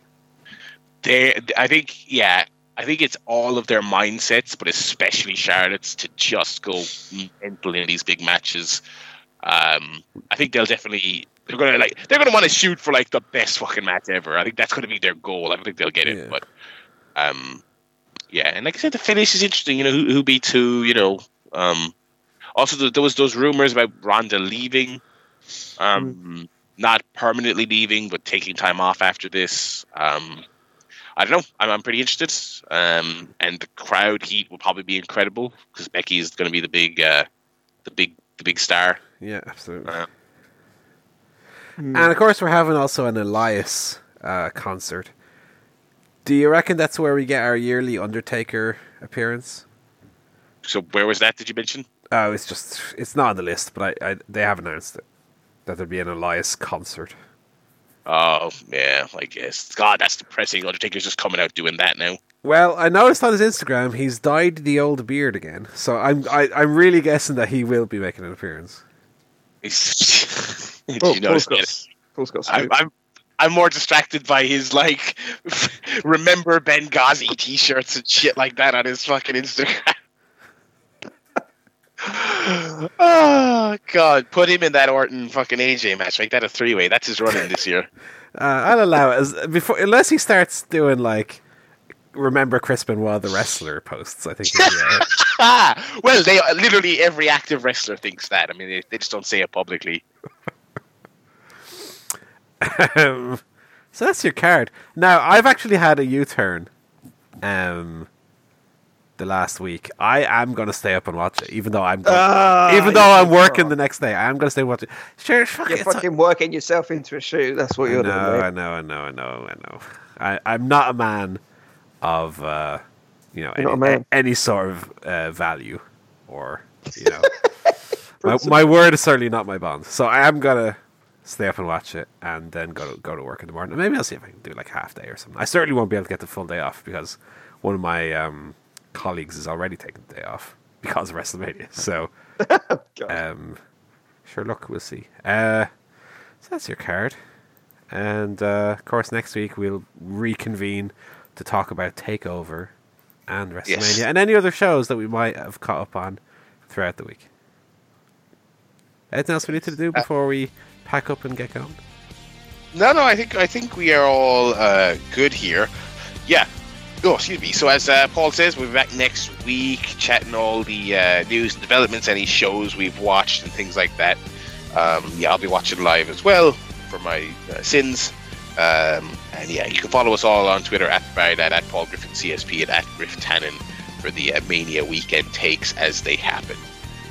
They, I think, yeah, I think it's all of their mindsets, but especially Charlotte's, to just go mental in these big matches. Um, I think they'll definitely they're gonna like they're gonna want to shoot for like the best fucking match ever. I think that's gonna be their goal. I don't think they'll get it, Yeah. but um, yeah, and like I said, the finish is interesting. You know, who, who beats who? You know, um, also there, there was those rumors about Ronda leaving, um, not permanently leaving, but taking time off after this. Um, I don't know. I'm, I'm pretty interested. Um, and the crowd heat will probably be incredible because Becky is going to be the big, uh, the big, the big star. Yeah, absolutely. Uh, And of course, we're having also an Elias uh, concert. Do you reckon that's where we get our yearly Undertaker appearance? so where was that? Did you mention? Oh, it's just it's not on the list, but I, I they have announced it that there'd be an Elias concert. Oh yeah, I guess. God, that's depressing. Undertaker's just coming out doing that now. Well, I noticed on his Instagram he's dyed the old beard again, so I'm I, I'm really guessing that he will be making an appearance. He's- Did Oh, you notice Paul's got, that? Paul's got I'm. I'm I'm more distracted by his like remember Benghazi t-shirts and shit like that on his fucking Instagram. Oh god, put him in that Orton fucking AJ match. Make that a three-way. That's his running this year. Uh, I'll allow it as before unless he starts doing like remember Chris Benoit the wrestler posts. I think. he'll be all right. Well, they literally every active wrestler thinks that. I mean, they, they just don't say it publicly. um, so that's your card. Now I've actually had a U-turn. Um, the last week, I am gonna stay up and watch it, even though I'm going, Ah, even though I'm working the next day. I am gonna stay and watch it. Sure, fuck You're fucking working yourself into a shoe. That's what I you're know, I doing. know, I know, I know, I know. I, I'm not a man of, uh, you know, You're any, a any sort of uh, value or, you know. my, my word is certainly not my bond. So I am going to stay up and watch it and then go to, go to work in the morning. Maybe I'll see if I can do like half day or something. I certainly won't be able to get the full day off because one of my um, colleagues is already taking the day off because of WrestleMania. So, um, sure, look, we'll see. Uh, so that's your card. And uh, of course, next week we'll reconvene to talk about Takeover and WrestleMania Yes. and any other shows that we might have caught up on throughout the week. Anything else we need to do before we pack up and get going? No, no, I think I think we are all uh, good here. Yeah. Oh, excuse me. So as uh, Paul says, we'll be back next week, chatting all the uh, news and developments, any shows we've watched and things like that. Um, yeah, I'll be watching live as well for my uh, sins. Um, and yeah, you can follow us all on Twitter at Barry at Paul Griffin CSP and at Griff Tannen for the uh, Mania weekend takes as they happen.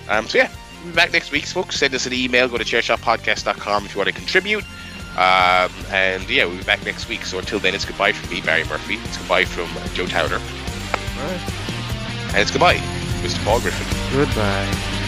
Um, so yeah, we'll be back next week, folks. Send us an email. Go to chairshotpodcast.com if you want to contribute. Um, and yeah, we'll be back next week. So until then, it's goodbye from me, Barry Murphy. It's goodbye from Joe Towner. And it's goodbye, Mr. Paul Griffin. Goodbye.